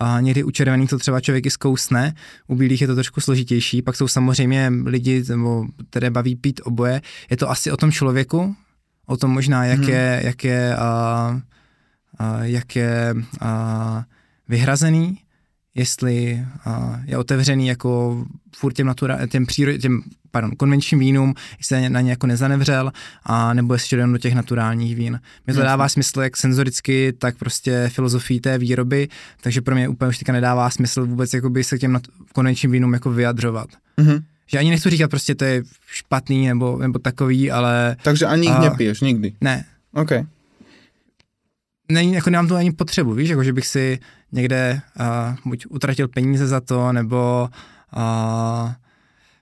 B: A někdy u červených to třeba člověk i zkousne, u bílých je to trošku složitější, pak jsou samozřejmě lidi, nebo, které baví pít oboje. Je to asi o tom člověku, o tom možná, jak hmm. je, jak je, uh, uh, jak je uh, vyhrazený, jestli uh, je otevřený jako furt těm, natura, těm, příro, těm pardon, konvenčním vínům, jestli na ně jako nezanevřel, a nebo jestli jdeme do těch naturálních vín. Mně to dává smysl jak senzoricky, tak prostě filozofii té výroby, takže pro mě úplně už teďka nedává smysl vůbec jakoby se k těm konvenčním vínům jako vyjadřovat. Mm-hmm. Že ani nechci říkat prostě to je špatný nebo, nebo takový, ale...
A: Takže ani uh, nepiješ nikdy?
B: Ne.
A: OK
B: není, jako nemám tu ani potřebu, víš, jako že bych si někde uh, buď utratil peníze za to, nebo uh,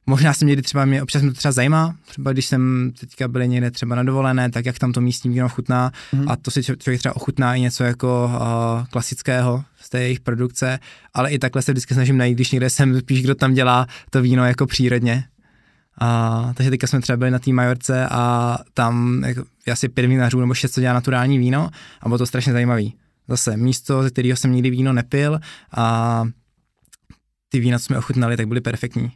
B: možná jsem někdy třeba, mě občas mě to třeba zajímá, třeba když jsem teďka byl někde třeba na dovolené, tak jak tam to místní víno chutná mm-hmm. a to si člověk třeba ochutná i něco jako uh, klasického z té jejich produkce, ale i takhle se vždycky snažím najít, když někde jsem, spíš kdo tam dělá to víno jako přírodně. A, takže teďka jsme třeba byli na té Majorce a tam jako, asi pět vinařů nebo šest, co dělá naturální víno a bylo to strašně zajímavý. Zase místo, ze kterého jsem nikdy víno nepil a ty vína, co jsme ochutnali, tak byly perfektní.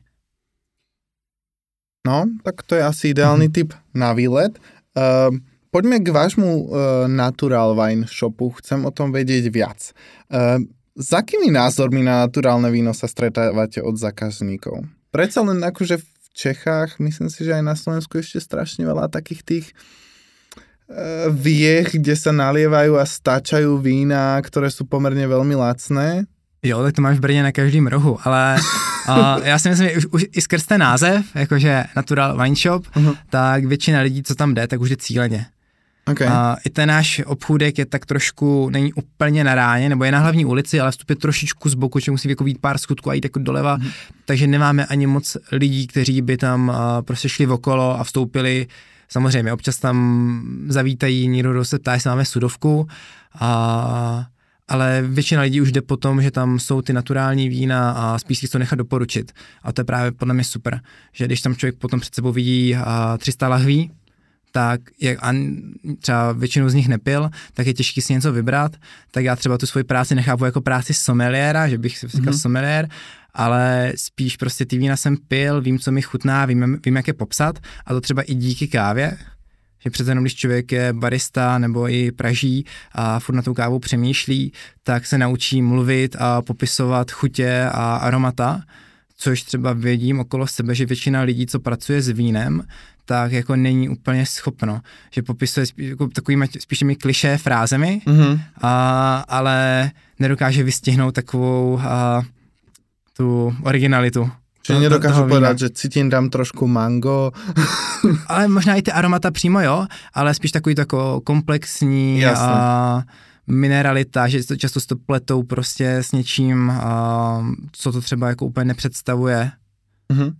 A: No, tak to je asi ideální mm-hmm. typ na výlet. Uh, poďme k vášmu uh, Natural Wine Shopu. Chcem o tom vedieť viac. Uh, s akými názormi na naturálne víno sa stretávate od zákazníkov? Predsa len akože Čechách, myslím si, že aj na Slovensku ešte strašne veľa takých tých viech, kde sa nalievajú a stáčajú vína, ktoré sú pomerne veľmi lacné.
B: Jo, tak to máš v Brně na každém rohu, ale uh, já si myslím, že už, už i skrz ten název, jakože Natural Wine Shop, uh-huh. tak většina lidí, co tam jde, tak už jde cíleně. Okay. A I ten náš obchůdek je tak trošku, není úplně na ráně, nebo je na hlavní ulici, ale vstupuje trošičku z boku, že musí jako být pár skutků a jít jako doleva, mm. takže nemáme ani moc lidí, kteří by tam uh, prostě šli okolo a vstoupili. Samozřejmě, občas tam zavítají, někdo se ptá, jestli máme sudovku, a, ale většina lidí už jde po tom, že tam jsou ty naturální vína a spíš si to nechat doporučit. A to je právě podle mě super, že když tam člověk potom před sebou vidí uh, 300 lahví, tak jak a třeba většinu z nich nepil, tak je těžké si něco vybrat, tak já třeba tu svoji práci nechápu jako práci sommeliéra, že bych si říkal mm-hmm. sommeliér, ale spíš prostě ty vína jsem pil, vím, co mi chutná, vím, vím, jak je popsat a to třeba i díky kávě, že přece jenom když člověk je barista nebo i praží a furt na tou kávu přemýšlí, tak se naučí mluvit a popisovat chutě a aromata, což třeba vědím okolo sebe, že většina lidí, co pracuje s vínem, tak jako není úplně schopno, že popisuje spíš, jako takovými spíš těmi kliše frázemi,
A: Mhm.
B: a, ale nedokáže vystihnout takovou a, tu originalitu.
A: Čiže
B: to-
A: nedokážu
B: toho vína.
A: povedať, že cítim tam trošku mango.
B: Ale možná i ty aromata přímo, jo, ale spíš takový jako komplexní
A: Jasně.
B: a mineralita, že to často to pletou prostě s něčím, a, co to třeba jako úplně nepředstavuje.
A: Mhm.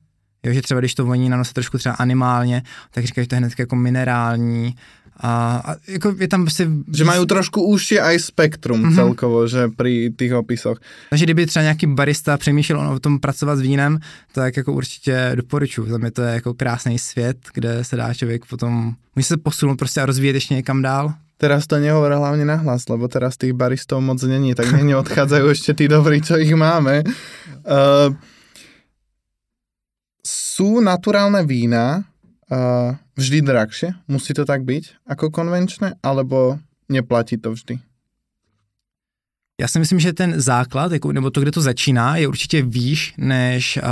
B: Jo, že třeba když to voní na nose trošku třeba animálně, tak říkáš, že to je hned jako minerální. A, a jako je tam prostě...
A: Že majú trošku užšie aj spektrum
B: Mhm.
A: celkovo, že pri tých opisoch.
B: Takže kdyby třeba nějaký barista přemýšlel o tom pracovat s vínem, tak jako určitě doporučuji. Za mě to je jako krásný svět, kde se dá člověk potom, může se posunout prostě a rozvíjet ještě někam dál.
A: Teraz to nehovor hlavne nahlas, lebo teraz tých baristov moc není, tak nech neodchádzajú ešte tí dobrí, čo ich máme. Uh, sú naturálne vína uh, vždy drahšie? Musí to tak byť ako konvenčné? Alebo neplatí to vždy?
B: Já si myslím, že ten základ, jako, nebo to, kde to začíná, je určitě výš než uh,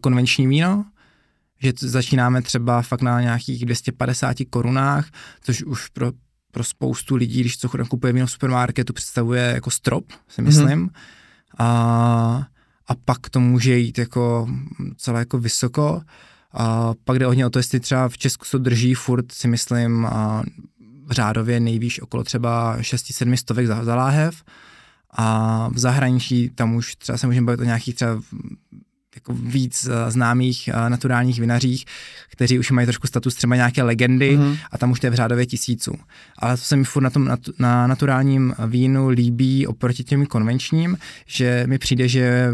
B: konvenční víno. Že začínáme třeba fakt na nějakých 250 korunách, což už pro, pro spoustu lidí, když co kupuje víno v supermarketu, představuje jako strop, si myslím. Mm-hmm. A, a pak to může jít jako celé jako vysoko. A pak jde hodně o to, jestli třeba v Česku se drží furt, si myslím, a řádově nejvýš okolo třeba 6-7 stovek za, za láhev a v zahraničí tam už třeba se můžeme bavit o nějakých třeba jako víc uh, známých uh, naturálních vinařích, kteří už mají trošku status třeba nějaké legendy
A: Mhm.
B: mm-hmm. a tam už to je v řádově tisíců. Ale to se mi furt na tom natu- na naturálním vínu líbí oproti těm konvenčním, že mi přijde, že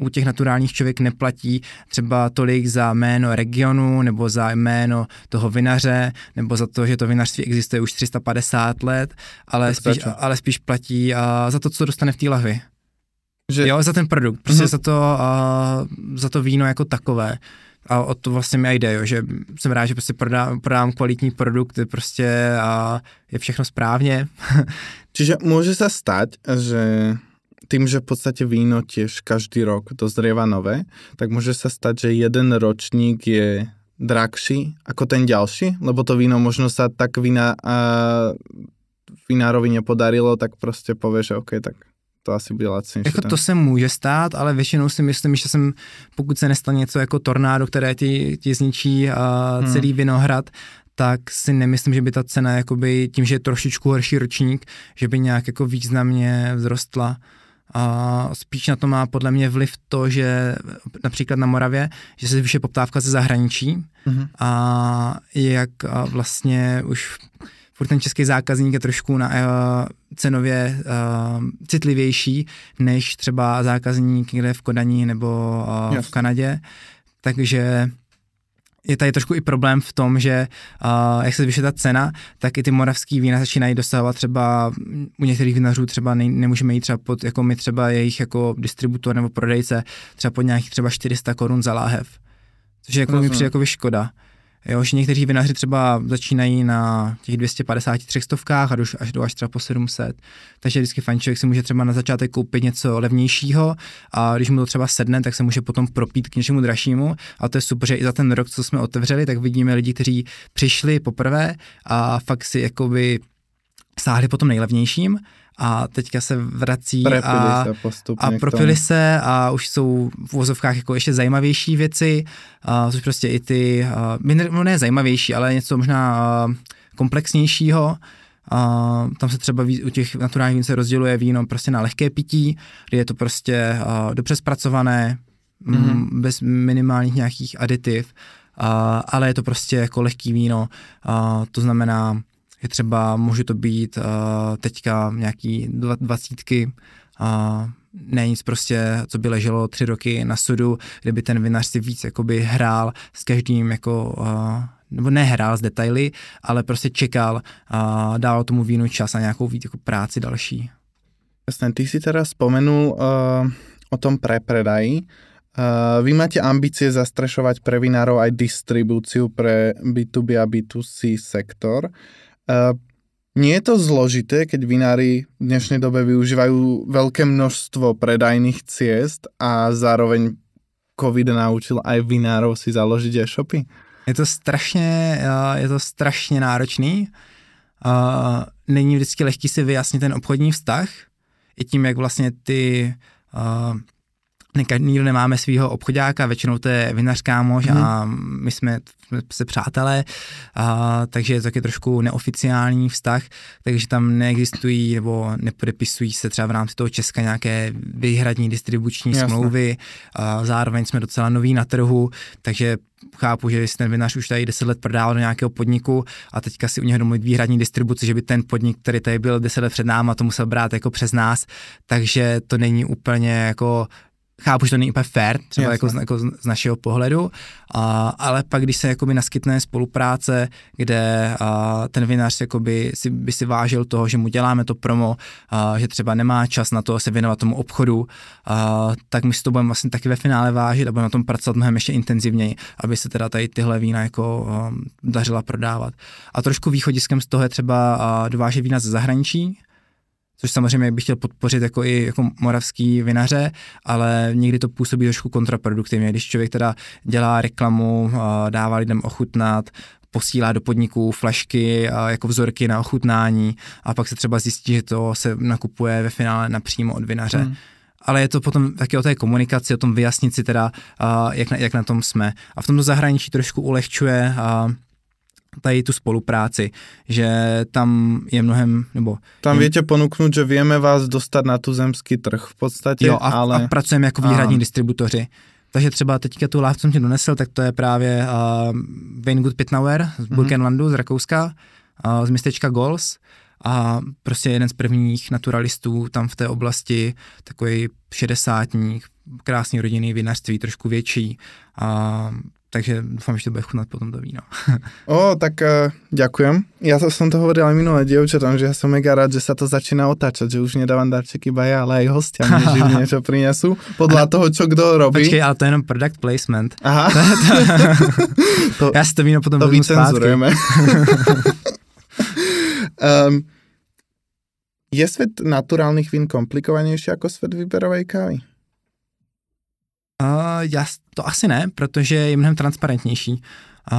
B: u těch naturálních člověk neplatí třeba tolik za jméno regionu nebo za jméno toho vinaře nebo za to, že to vinařství existuje už 350 let, ale, spíš, ale spíš platí a za to, co dostane v té lahvi.
A: Že,
B: Jo, za ten produkt, prostě
A: Mhm.
B: za, to, a, za to víno jako takové. A o to vlastně mi jde, jo, že jsem rád, že prostě prodám, prodám kvalitní produkt, prostě a je všechno správně.
A: Čiže môže sa stať, že tým, že v podstate víno tiež každý rok dozrieva nové, tak môže sa stať, že jeden ročník je drahší ako ten ďalší, lebo to víno možno sa tak vína, uh, vinárovi nepodarilo, tak prostě povie, že OK, tak to asi bude lacnější.
B: Jako to se může stát, ale většinou si myslím, že jsem, pokud se nestane něco jako tornádo, které ti, ti zničí a
A: Hmm.
B: celý vinohrad, tak si nemyslím, že by ta cena jakoby tím, že je trošičku horší ročník, že by nějak jako významně vzrostla. A spíš na to má podle mě vliv to, že například na Moravě, že se zvyšuje poptávka ze zahraničí
A: Mhm.
B: a jak a vlastně už furt ten český zákazník je trošku na, uh, cenově uh, citlivější než třeba zákazník někde v Kodani nebo uh, v
A: Jasně.
B: Kanadě. Takže je tady trošku i problém v tom, že uh, jak se zvyšuje ta cena, tak i ty moravský vína začínají dosahovat třeba u některých vinařů třeba ne, nemůžeme jít třeba pod, jako my třeba jejich jako distributor nebo prodejce, třeba pod nějakých třeba 400 korun za láhev. Což je jako mi přijde jako škoda. Jo, že někteří vinaři třeba začínají na těch 250 stovkách a až, až do až třeba po 700. Takže vždycky fajn člověk si může třeba na začátek koupit něco levnějšího a když mu to třeba sedne, tak se může potom propít k něčemu dražšímu. A to je super, že i za ten rok, co jsme otevřeli, tak vidíme lidi, kteří přišli poprvé a fakt si jakoby sáhli po tom nejlevnějším a teďka se vrací
A: Prepili
B: a,
A: se
B: a propili se a už jsou v vozovkách jako ještě zajímavější věci, a což prostě i ty, a, no ne zajímavější, ale něco možná a, komplexnějšího. A, tam se třeba ví, u těch naturálních vín se rozděluje víno prostě na lehké pití, kdy je to prostě a, dobře zpracované, mm-hmm.
A: Mhm.
B: bez minimálních nějakých aditiv, a, ale je to prostě jako lehký víno, a, to znamená, je třeba, může to být uh, teďka nějaký dva- dvacítky, uh, ne nic prostě, co by leželo tři roky na sudu, kdyby ten vinař si víc jakoby hrál s každým jako, uh, nebo nehrál s detaily, ale prostě čekal a dával tomu vínu čas a nějakou víc jako práci další.
A: Jasné, ty si teraz spomenul uh, o tom prepredaji. Uh, vy máte ambície zastrešovať pre vinárov aj distribúciu pre B2B a B2C sektor. Uh, nie je to zložité, keď vinári v dnešnej dobe využívajú veľké množstvo predajných ciest a zároveň COVID naučil aj vinárov si založiť e-shopy?
B: Je to strašně, je to strašně náročný. Uh, není vždycky lehký si vyjasnit ten obchodní vztah, i tím, jak vlastně ty uh, nikdo nemáme svého obchodáka, většinou to je vinař kámoš hmm. a my jsme, jsme se přátelé, a, takže je to taky trošku neoficiální vztah, takže tam neexistují nebo nepodepisují se třeba v rámci toho Česka nějaké výhradní distribuční Jasne. smlouvy, a zároveň jsme docela noví na trhu, takže chápu, že jestli ten vinař už tady 10 let prodával do nějakého podniku a teďka si u něho domluvit výhradní distribuci, že by ten podnik, který tady byl 10 let před náma, to musel brát jako přes nás, takže to není úplně jako chápu, že to není úplně fair, třeba jako z, jako z našeho pohledu, a, ale pak, když se jakoby naskytne spolupráce, kde a, ten vinař jakoby si, by si vážil toho, že mu děláme to promo, a, že třeba nemá čas na to se věnovat tomu obchodu, a, tak my si to budeme vlastně taky ve finále vážit a budeme na tom pracovat mnohem ještě intenzivněji, aby se teda tady tyhle vína jako a, dařila prodávat. A trošku východiskem z toho je třeba a, dovážet vína ze zahraničí, což samozřejmě bych chtěl podpořit jako i jako moravský vinaře, ale někdy to působí trošku kontraproduktivně, když člověk teda dělá reklamu, dává lidem ochutnat, posílá do podniků flašky jako vzorky na ochutnání a pak se třeba zjistí, že to se nakupuje ve finále napřímo od vinaře. Hmm ale je to potom taky o té komunikaci, o tom vyjasnit si teda, jak na, jak na tom jsme. A v tomto zahraničí trošku ulehčuje tady tu spolupráci, že tam je mnohem, nebo...
A: Tam jen... viete ponúknuť, že vieme vás dostat na tu zemský trh v podstatě,
B: jo, a,
A: ale...
B: a pracujeme jako výhradní a... distributoři. Takže třeba teďka tu láv, co jsem ti donesl, tak to je právě uh, Weingut Pitnauer z mhm. Burgenlandu, mm-hmm. z Rakouska, uh, z městečka Gols a prostě jeden z prvních naturalistů tam v té oblasti, takový šedesátník, krásný rodinný vinařství, trošku větší. A takže doufám, že to bude chutnat potom to víno.
A: o, tak uh, ďakujem. Ja som to hovoril aj minulé dievčatám, že ja som mega rád, že sa to začína otáčať, že už nedávam darčeky iba ja, ale aj hostia mi niečo prinesú, podľa toho, čo kto robí.
B: Počkej, ale to je jenom product placement.
A: Aha.
B: to, Já si to víno potom
A: to vycenzurujeme. um, je svet naturálnych vín komplikovanější jako svet výberovej kávy?
B: Uh, já, to asi ne, protože je mnohem transparentnější. Uh,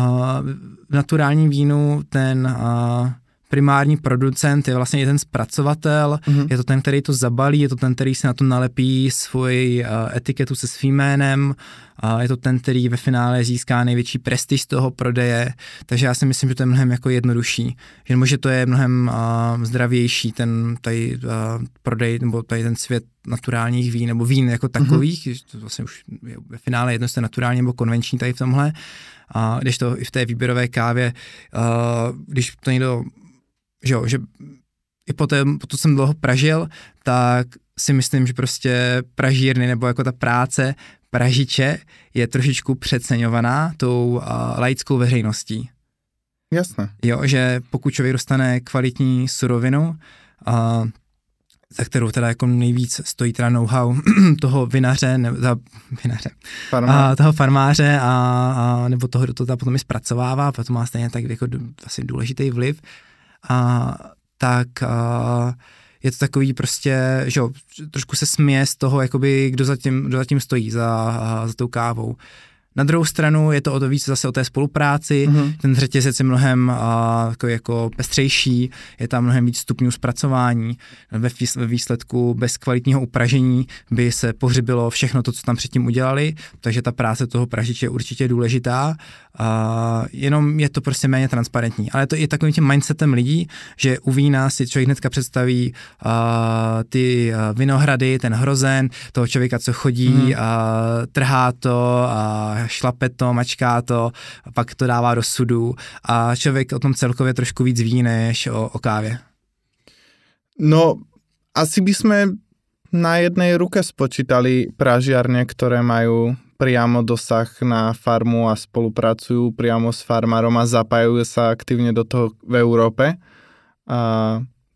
B: v naturálním vínu ten uh, primární producent je vlastně jeden zpracovatel, mm-hmm. je to ten, který to zabalí, je to ten, který si na to nalepí svoji uh, etiketu se svým jménem, uh, je to ten, který ve finále získá největší prestiž z toho prodeje, takže já si myslím, že to je mnohem jako jednodušší, že že to je mnohem uh, zdravější ten tady uh, prodej, nebo tady ten svět naturálních vín, nebo vín jako mhm. takových, mm-hmm. to vlastně už je ve finále jedno, jestli naturální nebo konvenční tady v tomhle, a když to i v té výběrové kávě, uh, když to někdo že jo, že i po, tom, po to jsem dlouho pražil, tak si myslím, že prostě pražírny nebo jako ta práce pražiče je trošičku přeceňovaná tou uh, laickou veřejností.
A: Jasné.
B: Jo, že pokud člověk dostane kvalitní surovinu, uh, za kterou teda jako nejvíc stojí teda know-how toho vinaře, ne, za, vinaře, a, toho farmáře a, a, nebo toho, kdo to potom i zpracovává, protože má stejně tak jako asi důležitý vliv, a, tak a, je to takový prostě, že jo, trošku se směje z toho, jakoby, kdo zatím, kdo zatím stojí za, za tou kávou. Na druhou stranu je to o to víc zase o té spolupráci, mm-hmm. ten řetězec je mnohem uh, jako, jako pestřejší, je tam mnohem víc stupňů zpracování, ve, ve výsledku bez kvalitního upražení by se pohřbilo všechno to, co tam předtím udělali, takže ta práce toho pražiče je určitě důležitá, uh, jenom je to prostě méně transparentní, ale to je takovým tím mindsetem lidí, že u vína si člověk hnedka představí uh, ty vinohrady, ten hrozen, toho člověka, co chodí, mm. uh, trhá to a šlape to, mačká to, pak to dává do sudu a člověk o tom celkově trošku víc ví než o, o kávě.
A: No, asi by sme na jednej ruke spočítali pražiarne, ktoré majú priamo dosah na farmu a spolupracujú priamo s farmárom a zapájajú sa aktívne do toho v Európe. A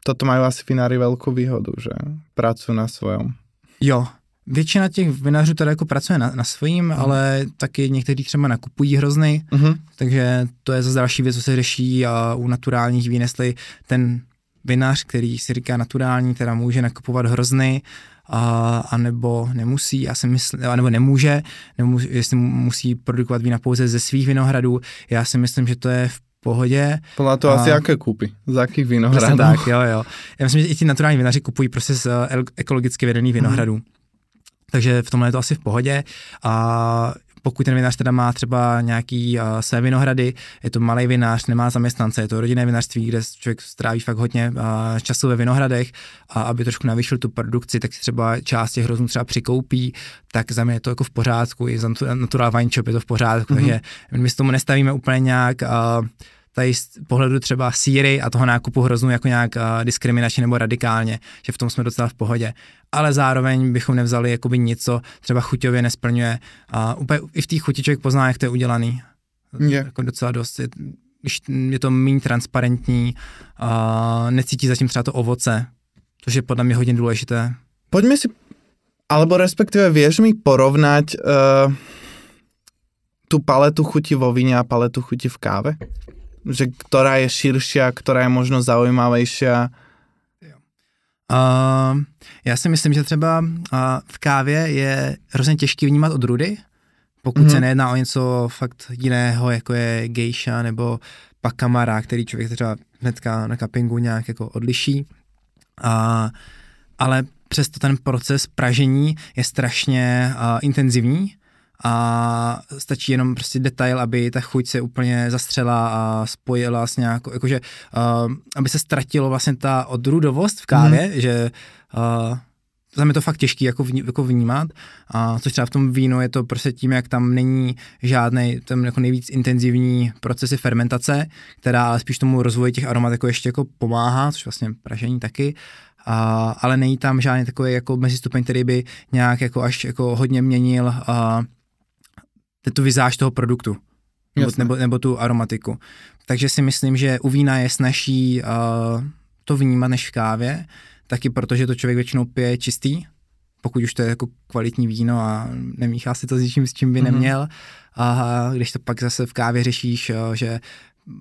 A: toto majú asi vinári veľkú výhodu, že pracujú na svojom.
B: Jo, Většina těch vinařů teda jako pracuje na, na svým, mm. ale taky někteří třeba nakupují hrozny, mm-hmm. takže to je zase další věc, co se řeší a u naturálních vín, jestli ten vinař, který si říká naturální, teda může nakupovat hrozny, a, a nebo nemusí, já si myslím, nebo nemůže, nebo jestli musí produkovat vína pouze ze svých vinohradů, já si myslím, že to je v pohodě.
A: Podle toho a... asi jaké kupy, z jakých vinohradů.
B: tak, jo, jo. Já myslím, že i ti naturální vinaři kupují prostě z eh, ekologicky vedených vinohradů. Hmm. Takže v tomhle je to asi v pohodě. A pokud ten vinař teda má třeba nějaký uh, své vinohrady, je to malý vinař, nemá zaměstnance, je to rodinné vinařství, kde člověk stráví fakt hodně uh, času ve vinohradech a aby trošku navýšil tu produkci, tak si třeba část těch hroznů třeba přikoupí, tak za mě je to jako v pořádku, i za Natural Wine Shop je to v pořádku, mm-hmm. takže my s tomu nestavíme úplně nějak uh, tady z pohledu třeba síry a toho nákupu hroznu jako nějak uh, diskriminačně nebo radikálně, že v tom jsme docela v pohodě. Ale zároveň bychom nevzali jakoby něco, třeba chuťově nesplňuje. A uh, úplně i v té chuti člověk pozná, jak to je udělaný.
A: Je.
B: Jako docela dost. Je, když je to méně transparentní, uh, necítí zatím třeba to ovoce, což je podle mě hodně důležité.
A: Pojďme si, alebo respektive věř mi porovnať uh, tu paletu chuti vo víně a paletu chuti v káve? Že ktorá je širšia, ktorá je možno zaujímavejšia?
B: Uh, já si myslím, že třeba uh, v kávě je hrozně těžký vnímat odrůdy, pokud mm-hmm. se nejedná o něco fakt jiného, jako je gejša nebo pakamara, který člověk třeba hnedka na kapingu nějak jako odliší. Uh, ale přesto ten proces pražení je strašně uh, intenzivní a stačí jenom prostě detail, aby ta chuť se úplně zastřela a spojila s nějakou, jakože, uh, aby se ztratilo vlastně ta odrudovost v kávě, mm. že uh, tam je to fakt těžký jako, vní, jako vnímat, a což třeba v tom vínu je to prostě tím, jak tam není žádný, tam jako nejvíc intenzivní procesy fermentace, která ale spíš tomu rozvoji těch aromat jako ještě jako pomáhá, což vlastně pražení taky, a, ale není tam žádný takový jako mezistupeň, který by nějak jako až jako hodně měnil a, tu vizáž toho produktu. Nebo, nebo, nebo tu aromatiku. Takže si myslím, že u vína je snažší uh, to vnímat než v kávě, taky protože to člověk většinou pije čistý, pokud už to je jako kvalitní víno a nemíchá si to s ničím, s čím by mm-hmm. neměl. A když to pak zase v kávě řešíš, že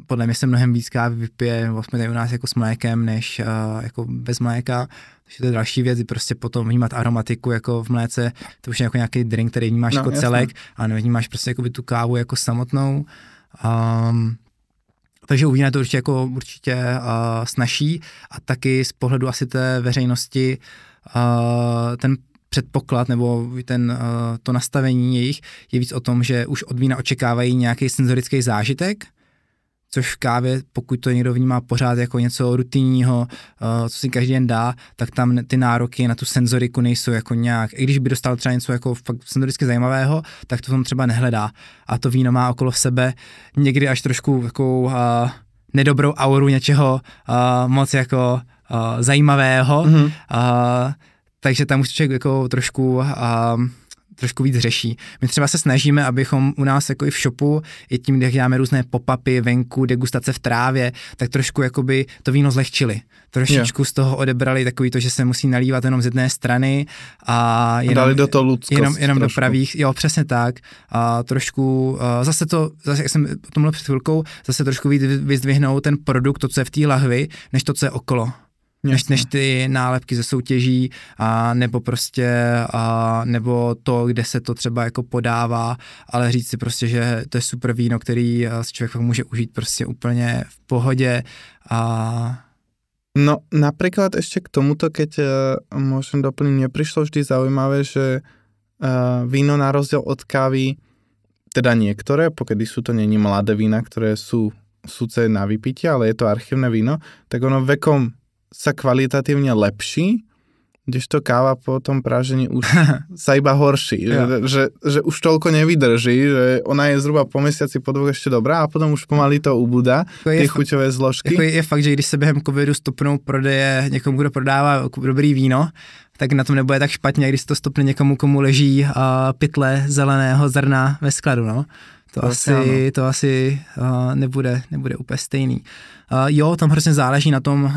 B: podle mě se mnohem víc kávy vypije, vlastně tady u nás jako s mlékem, než uh, jako bez mléka. Takže to je další věc, prostě potom vnímat aromatiku jako v mléce, to už je jako nějaký drink, který vnímáš no, jako jasný. celek a nevnímáš prostě jako tu kávu jako samotnou. Um, takže u vína to určitě jako určitě uh, snaží a taky z pohledu asi té veřejnosti uh, ten předpoklad nebo ten, uh, to nastavení jejich je víc o tom, že už od vína očekávají nějaký senzorický zážitek, což v kávě, pokud to někdo vnímá pořád jako něco rutinního, uh, co si každý den dá, tak tam ty nároky na tu senzoriku nejsou jako nějak, i když by dostal třeba něco jako fakt senzoricky zajímavého, tak to tam třeba nehledá. A to víno má okolo sebe někdy až trošku jako uh, nedobrou auru něčeho uh, moc jako uh, zajímavého, mm-hmm. uh, takže tam už člověk jako trošku uh, trošku víc řeší. My třeba se snažíme, abychom u nás jako i v shopu, i tím, kde děláme různé pop-upy venku, degustace v trávě, tak trošku jakoby to víno zlehčili. Trošičku yeah. z toho odebrali takový to, že se musí nalívat jenom z jedné strany a jenom,
A: a dali do toho ludskost
B: jenom, jenom do pravých, jo, přesně tak. A trošku, a zase to, zase jak jsem o tomhle před chvilkou, zase trošku víc vyzdvihnout ten produkt, to, co je v té lahvi, než to, co je okolo než, než ty nálepky ze soutěží, a nebo prostě, a, nebo to, kde se to třeba jako podává, ale říct si prostě, že to je super víno, který si člověk může užít prostě úplně v pohodě a
A: No napríklad ešte k tomuto, keď uh, môžem doplniť, mne prišlo vždy zaujímavé, že uh, víno na rozdiel od kávy, teda niektoré, pokedy sú to není mladé vína, ktoré sú súce na vypitie, ale je to archívne víno, tak ono vekom sa kvalitatívne lepší, kdežto káva po tom prážení už sa iba horší, ja. že, že, že už toľko nevydrží, že ona je zhruba po mesiaci, po dvoch ešte dobrá a potom už pomaly to ubudá, ty chuťové zložky.
B: Jako je, je fakt, že když se během covidu stopnou prodeje někomu, kdo prodává dobrý víno, tak na tom nebude tak špatně, když se to stopne někomu, komu leží uh, pytle zeleného zrna ve skladu, no. To, to asi, to asi uh, nebude, nebude úplně stejný. Uh, jo, tam hrozně záleží na tom, uh,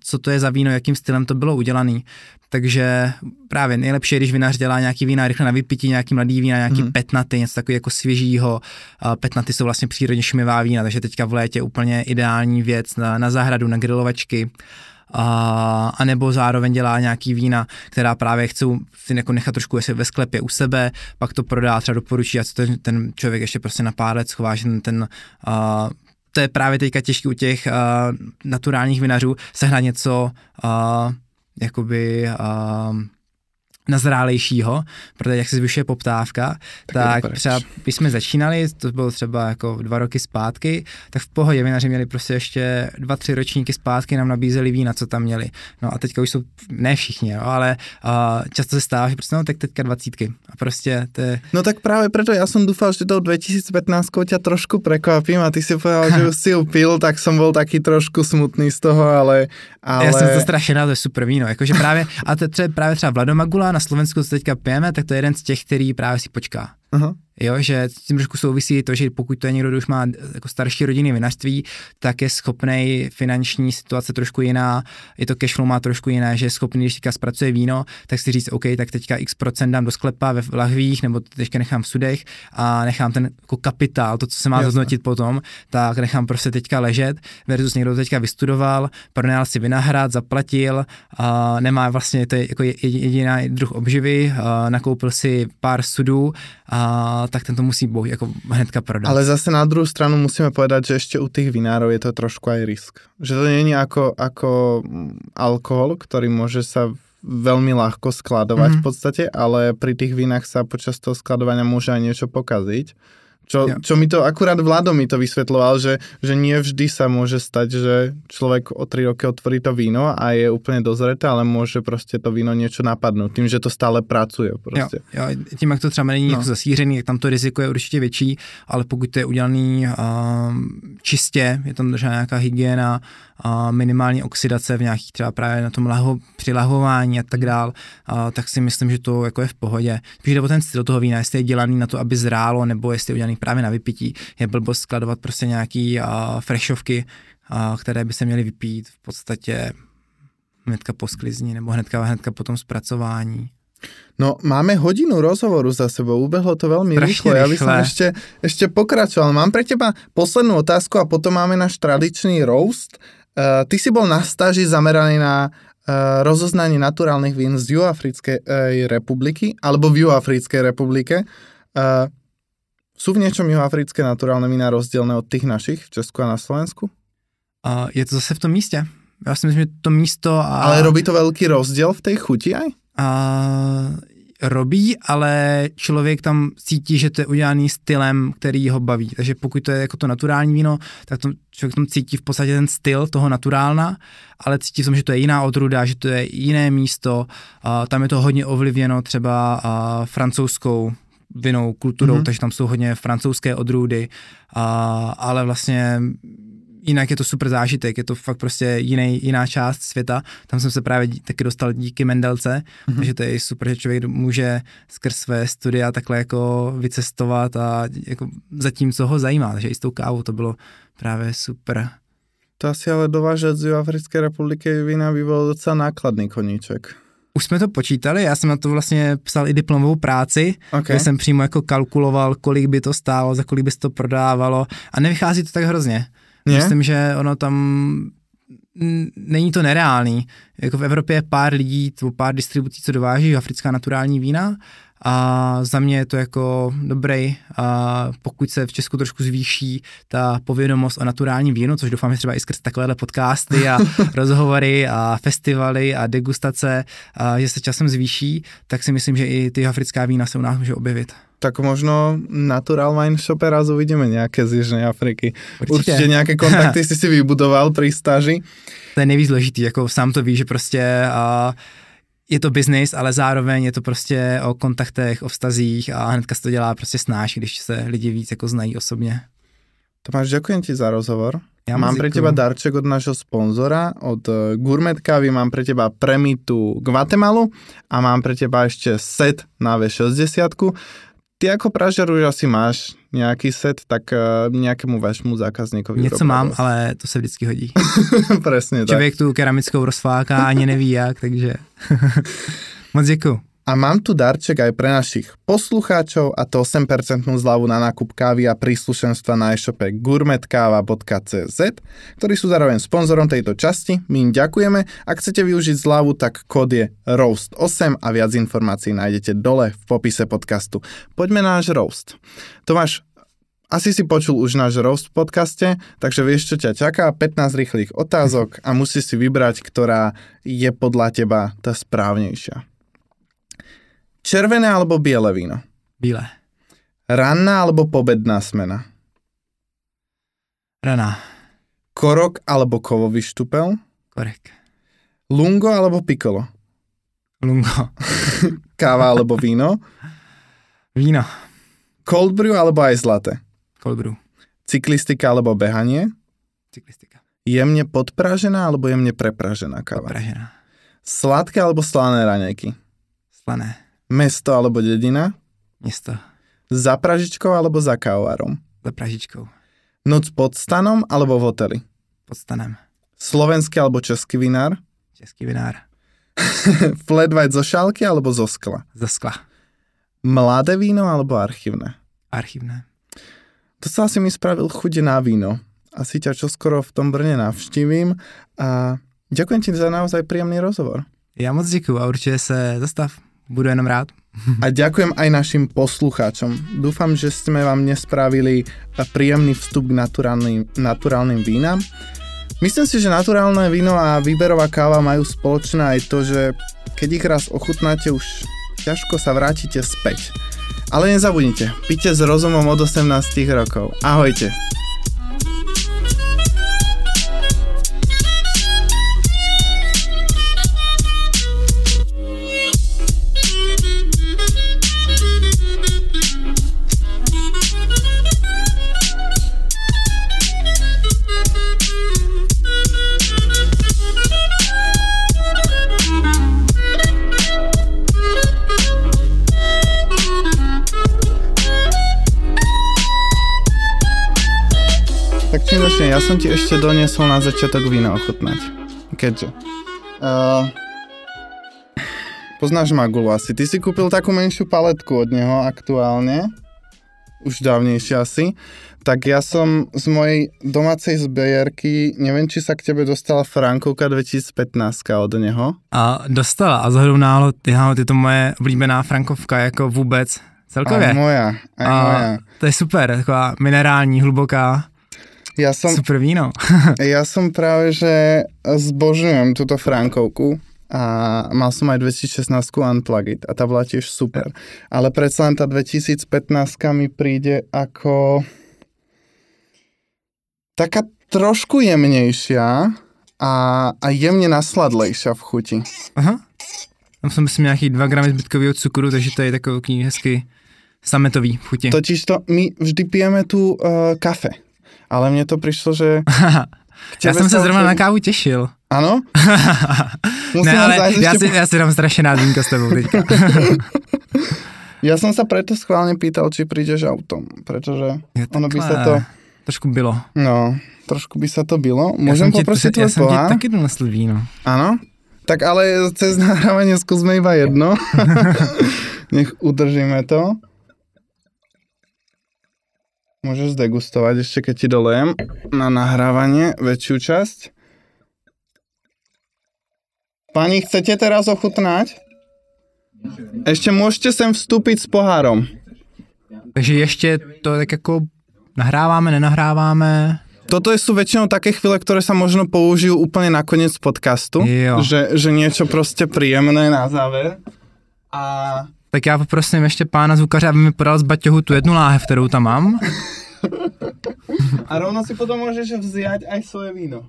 B: co to je za víno, jakým stylem to bylo udělané. Takže právě nejlepší je, když vinař dělá nějaký vína rychle na vypití, nějaký mladý vína, nějaký mm. petnaty, něco takového jako svěžího. Uh, petnaty jsou vlastně přírodně šumivá vína, takže teďka v létě úplně ideální věc na, na zahradu, na grilovačky. A, a nebo zároveň dělá nějaký vína, která právě chcou si jako nechat trošku ve sklepě u sebe, pak to prodá, třeba doporučí a co ten, ten člověk ještě prostě na pár let schová, že ten, ten uh, to je právě teďka těžké u těch uh, naturálních vinařů sehnat něco uh, jakoby uh, nazrálejšího, protože jak se zvyšuje poptávka, tak, tak třeba když jsme začínali, to bylo třeba jako dva roky zpátky, tak v pohodě vinaři měli prostě ještě dva, tři ročníky zpátky, nám nabízeli vína, co tam měli. No a teďka už jsou, ne všichni, jo, ale uh, často se stává, že prostě no tak teďka dvacítky. A prostě to je...
A: No tak právě proto já jsem doufal, že to 2015 tě trošku prekvapím a ty si povedal, že už si upil, tak jsem byl taky trošku smutný z toho, ale... ale...
B: Já jsem to strašně to je super víno, jakože právě, a to je právě třeba Vladomagula na Slovensku, co teďka pijeme, tak to je jeden z těch, který právě si počká. Aha. Jo, že s tím trošku souvisí to, že pokud to je někdo, kdo už má jako starší rodiny vinařství, tak je schopný finanční situace trošku jiná, je to cashflow má trošku jiné, že je schopný, když teďka zpracuje víno, tak si říct, OK, tak teďka x procent dám do sklepa ve lahvích, nebo teďka nechám v sudech a nechám ten jako kapitál, to, co se má zhodnotit potom, tak nechám prostě teďka ležet, versus někdo teďka vystudoval, pronajal si vinahrad, zaplatil, a nemá vlastně, to je jako jediný druh obživy, nakoupil si pár sudů, a tak ten to musí boh, jako hnedka prodat.
A: Ale zase na druhou stranu musíme povedať, že ještě u těch vinárov je to trošku aj risk. Že to není jako, jako alkohol, který může sa veľmi ľahko skladovať mm-hmm. v podstate, ale pri tých vínach sa počas toho skladovania môže aj niečo pokaziť. Čo, čo mi to, akurát Vlado mi to vysvetloval, že, že nie vždy sa môže stať, že človek o 3 roky otvorí to víno a je úplne dozreté, ale môže prostě to víno něco napadnout, tím, že to stále pracuje. Prostě.
B: Jo, jo, tím, jak to třeba není no. zasířený, tak tam to riziko je určitě větší, ale pokud to je udělaný uh, čistě, je tam držena nějaká hygiena, uh, minimální oxidace v nějakých třeba právě na tom laho, přilahování a tak dál, uh, tak si myslím, že to jako je v pohodě. Spíš jde o ten styl toho vína, jestli je dělaný na to, aby zrálo, nebo jestli je udělaný právě na vypití. Je blbost skladovat prostě nějaký uh, freshovky, uh, které by se měly vypít v podstatě hnedka po sklizní nebo hnedka, hnedka po tom zpracování.
A: No, máme hodinu rozhovoru za sebou, ubehlo to veľmi rýchlo. Ja by som ešte, ešte pokračoval. Mám pre teba poslednú otázku a potom máme náš tradičný roast. Uh, ty si bol na stáži zameraný na uh, rozoznanie naturálnych vín z Juafrickej uh, republiky, alebo v Juafrickej republike. Uh, sú v niečom juhoafrické naturálne vína rozdielne od tých našich v Česku a na Slovensku?
B: Uh, je to zase v tom místě. Já si myslím, že to místo... A...
A: Ale robí to velký rozdíl v té chuti aj?
B: Uh, robí, ale člověk tam cítí, že to je udělaný stylem, který ho baví. Takže pokud to je jako to naturální víno, tak to člověk tam cítí v podstatě ten styl toho naturálna, ale cítí v tom, že to je jiná odruda, že to je jiné místo. Uh, tam je to hodně ovlivněno třeba uh, francouzskou vinou kulturou, mm-hmm. takže tam jsou hodně francouzské odrůdy, a, ale vlastně jinak je to super zážitek, je to fakt prostě jiný, jiná část světa. Tam jsem se právě dí, taky dostal díky Mendelce, mm-hmm. takže to je super, že člověk může skrz své studia takhle jako vycestovat a jako zatím, co ho zajímá, takže i s tou kávou to bylo právě super.
A: To asi ale dovážet z Africké republiky vína by byl docela nákladný koníček.
B: Už jsme to počítali, já jsem na to vlastně psal i diplomovou práci, okay. kde jsem přímo jako kalkuloval, kolik by to stálo, za kolik by se to prodávalo a nevychází to tak hrozně. Je? Myslím, že ono tam není to nereálný. Jako v Evropě je pár lidí, pár distribucí, co dováží africká naturální vína a za mě je to jako dobrý, a pokud se v Česku trošku zvýší ta povědomost o naturálním vínu, což doufám, že třeba i skrz takovéhle podcasty a rozhovory a festivaly a degustace, a že se časem zvýší, tak si myslím, že i ty africká vína se u nás může objevit
A: tak možno Natural Wine Shop raz uvidíme nějaké z Jižní Afriky. Určitě, Určitě nějaké kontakty jsi si vybudoval při stáži.
B: To je nejvíc důležitý, jako sám to ví, že prostě a je to biznis, ale zároveň je to prostě o kontaktech, o vztazích a hnedka se to dělá prostě snáš, když se lidi víc jako znají osobně.
A: Tomáš, děkuji ti za rozhovor. Já mám pre teba darček od našeho sponzora, od eh, Gourmet Kávy, mám pre teba Premitu Guatemalu a mám pre teba ešte set na V60. Ty jako Pražer už asi máš nějaký set, tak uh, nějakému vašemu zákazníkovi.
B: Něco mám, ale to se vždycky hodí.
A: Přesně
B: Člověk tak. tu keramickou rozfláká, ani neví jak, takže moc děkuji.
A: A mám tu darček aj pre našich poslucháčov a to 8% zľavu na nákup kávy a príslušenstva na e-shope gourmetkava.cz, ktorí sú zároveň sponzorom tejto časti. My im ďakujeme. Ak chcete využiť zľavu, tak kód je ROAST8 a viac informácií nájdete dole v popise podcastu. Poďme na náš roast. Tomáš, asi si počul už náš roast v podcaste, takže vieš, čo ťa čaká, 15 rýchlych otázok a musíš si vybrať, ktorá je podľa teba tá správnejšia. Červené alebo biele víno?
B: Bílé.
A: Ranná alebo pobedná smena?
B: Raná.
A: Korok alebo kovový štupel?
B: Korek.
A: Lungo alebo pikolo?
B: Lungo.
A: Káva alebo víno?
B: Víno.
A: Cold brew alebo aj zlaté?
B: Cold brew.
A: Cyklistika alebo behanie?
B: Cyklistika.
A: Jemne podpražená alebo jemne prepražená káva?
B: Pražená.
A: Sladké alebo slané raňajky?
B: Slané.
A: Mesto alebo dedina?
B: Město.
A: Za pražičkou alebo za kávovarom?
B: Za Pražičkou.
A: Noc pod stanom alebo v hoteli?
B: Pod stanem.
A: Slovenský alebo český vinár?
B: Český vinár.
A: Flat white zo šálky alebo zo skla?
B: Za skla.
A: Mladé víno alebo archívne?
B: Archívne.
A: To sa asi mi spravil chuť na víno. Asi ťa čoskoro v tom Brne navštívím a ďakujem ti za naozaj príjemný rozhovor.
B: Já moc děkuju a určitě se zastav. Budu jenom rád.
A: A ďakujem aj našim poslucháčom. Dúfam, že sme vám nespravili príjemný vstup k naturálnym, naturálnym vínam. Myslím si, že naturálne víno a výberová káva majú spoločné aj to, že keď ich raz ochutnáte, už ťažko sa vrátite späť. Ale nezabudnite, pite s rozumom od 18 rokov. Ahojte. Činočne, ja som ti ešte doniesol na začiatok víno ochutnať. Keďže. Uh, poznáš Magulu asi. Ty si kúpil takú menšiu paletku od neho aktuálne. Už dávnejšie asi. Tak ja som z mojej domácej zbierky, neviem, či sa k tebe dostala Frankovka 2015 od neho.
B: A dostala a zhodou náhod, je to moje oblíbená frankovka jako vůbec celkově.
A: Aj moja, aj
B: a
A: moja.
B: to je super, taková minerální, hluboká,
A: Ja som,
B: super víno.
A: ja som práve, že zbožňujem túto Frankovku a mal som aj 2016 Unplugged a tá bola tiež super. Ale predsa len tá 2015 mi príde ako taká trošku jemnejšia a, a jemne nasladlejšia v chuti.
B: Aha. Tam jsou myslím nějaký 2 gramy zbytkového cukru, takže to je takový hezky sametový v chuti.
A: Totiž to my vždy pijeme tu uh, kafe. Ale mne to prišlo, že...
B: Já jsem se zrovna na kávu těšil.
A: Musím
B: ne, ale já si, já si dám strašně vínko s tebou teďka.
A: Ja som sa preto schválne pýtal, či prídeš autom, pretože
B: Jo,
A: ono by sa to,
B: Trošku bylo.
A: no, trošku by sa to bylo.
B: Já jsem ti-
A: poprosiť
B: Já jsem ti taky donesl víno.
A: Áno? Tak ale cez nahrávanie skúsme iba jedno. Nech udržíme to. Môžeš zdegustovať ešte, keď ti dolejem na nahrávanie väčšiu časť. Pani, chcete teraz ochutnať? Ešte môžete sem vstúpiť s pohárom.
B: Takže ještě to tak jako nahráváme, nenahráváme.
A: Toto sú väčšinou také chvíle, ktoré sa možno použijú úplne na koniec podcastu.
B: Jo.
A: Že, že niečo proste príjemné na záver. A
B: Tak já poprosím ještě pána zvukaře, aby mi podal z baťohu tu jednu láhev, kterou tam mám.
A: A rovno si potom môžeš vziať aj svoje víno.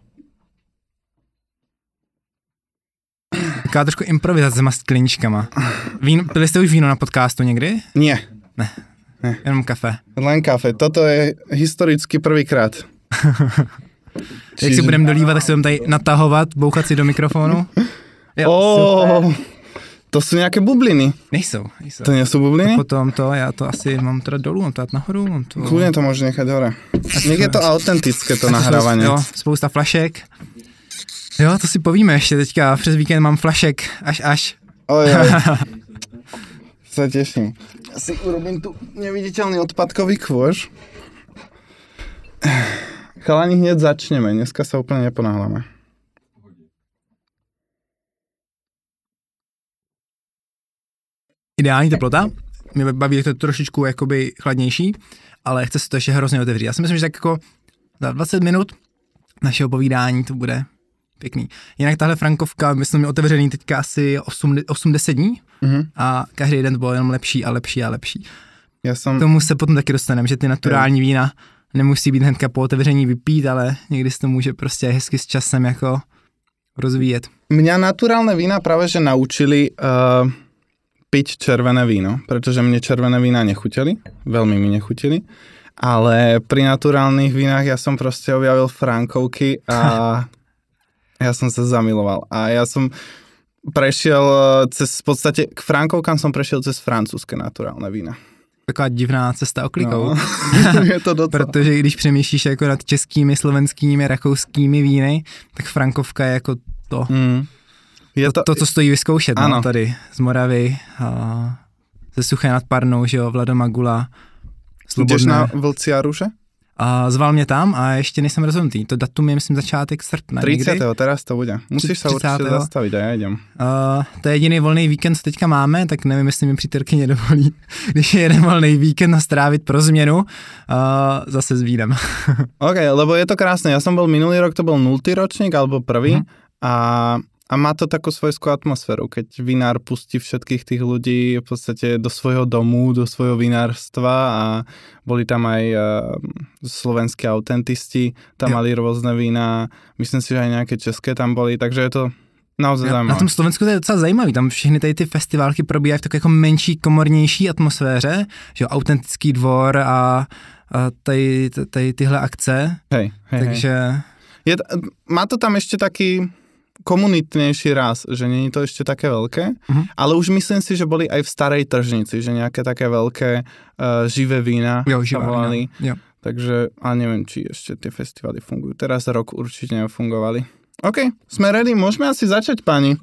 B: Taková trošku improvizace s skleničkama. Víno, pili jste už víno na podcastu někdy?
A: Nie,
B: Jenom kafe.
A: len kafe. Toto je historicky prvýkrát.
B: Jak si budeme dolívat, tak si budeme tady natahovat, bouchat si do mikrofonu. Jo,
A: Ó,
B: super.
A: To sú nejaké bubliny.
B: Nejsou, nejsou.
A: To sú bubliny?
B: Potom to, já to asi mám teda dolů, mám to dát nahoru, mám to...
A: Kľudne to môžeš nechať hore. Nech je to autentické, to nahrávanie.
B: Jo, spousta flašek. Jo, to si povíme ještě teďka, přes víkend mám flašek, až až.
A: Oj, oj. sa teším. Ja si urobím tu neviditeľný odpadkový kôž. Chalani, hneď začneme. Dneska sa úplne neponáhľame.
B: Ideální teplota, mě baví to trošičku jakoby chladnější, ale chce se to ještě hrozně otevřít. Já si myslím, že tak jako za 20 minut našeho povídání to bude pěkný. Jinak tahle frankovka, my jsme otevřený teďka asi 8, 8-10 dní mm-hmm. a každý den bylo jenom lepší a lepší a lepší. Já jsem... K tomu se potom taky dostaneme, že ty naturální vína nemusí být hnedka po otevření vypít, ale někdy se to může prostě hezky s časem jako rozvíjet.
A: Mňa naturálne vína práve že naučili uh, piť červené víno, pretože mne červené vína nechutili, veľmi mi nechutili, ale pri naturálnych vínach ja som proste objavil frankovky a ja som sa zamiloval. A ja som prešiel cez, v podstate, k frankovkám som prešiel cez francúzske naturálne vína
B: taková divná cesta oklikou. No, je to docela. Protože když přemýšlíš jako nad českými, slovenskými, rakouskými víny, tak Frankovka je jako to. Mm. Je to, to, co stojí vyzkoušet no, tady z Moravy, a ze Suché nad Parnou, že jo, Vladomagula.
A: Jdeš na Vlci a Růže?
B: A zval mě tam a ještě nejsem rozhodnutý. To datum je, myslím, začátek srpna.
A: 30. Někdy. teraz to bude. Musíš se určitě zastavit a já jdem. Uh,
B: to je jediný volný víkend, co teďka máme, tak nevím, jestli mi přítelkyně dovolí, když je jeden volný víkend strávit pro změnu, uh, zase s vínem.
A: OK, lebo je to krásné. Já jsem byl minulý rok, to byl nultý ročník, alebo prvý. Hmm. A a má to takú svojskú atmosféru, keď vinár pustí všetkých tých ľudí v podstate do svojho domu, do svojho vinárstva a boli tam aj uh, slovenskí autentisti, tam jo. mali rôzne vína, myslím si, že aj nejaké české tam boli, takže je to naozaj zajímavé.
B: Na tom Slovensku to je docela zajímavý, tam všechny tady ty festiválky probíhají v takové jako menší, komornější atmosféře, že jo, autentický dvor a, a tady, tady tyhle akce,
A: hej, hej, takže... Hej. Je, má to tam ešte taký komunitnejší raz, že není to ešte také veľké, uh-huh. ale už myslím si, že boli aj v starej tržnici, že nejaké také veľké uh, živé vína
B: jo, volali. Vína. Jo.
A: Takže, a neviem, či ešte tie festivaly fungujú. Teraz rok určite nefungovali. OK, sme ready, môžeme asi začať, pani.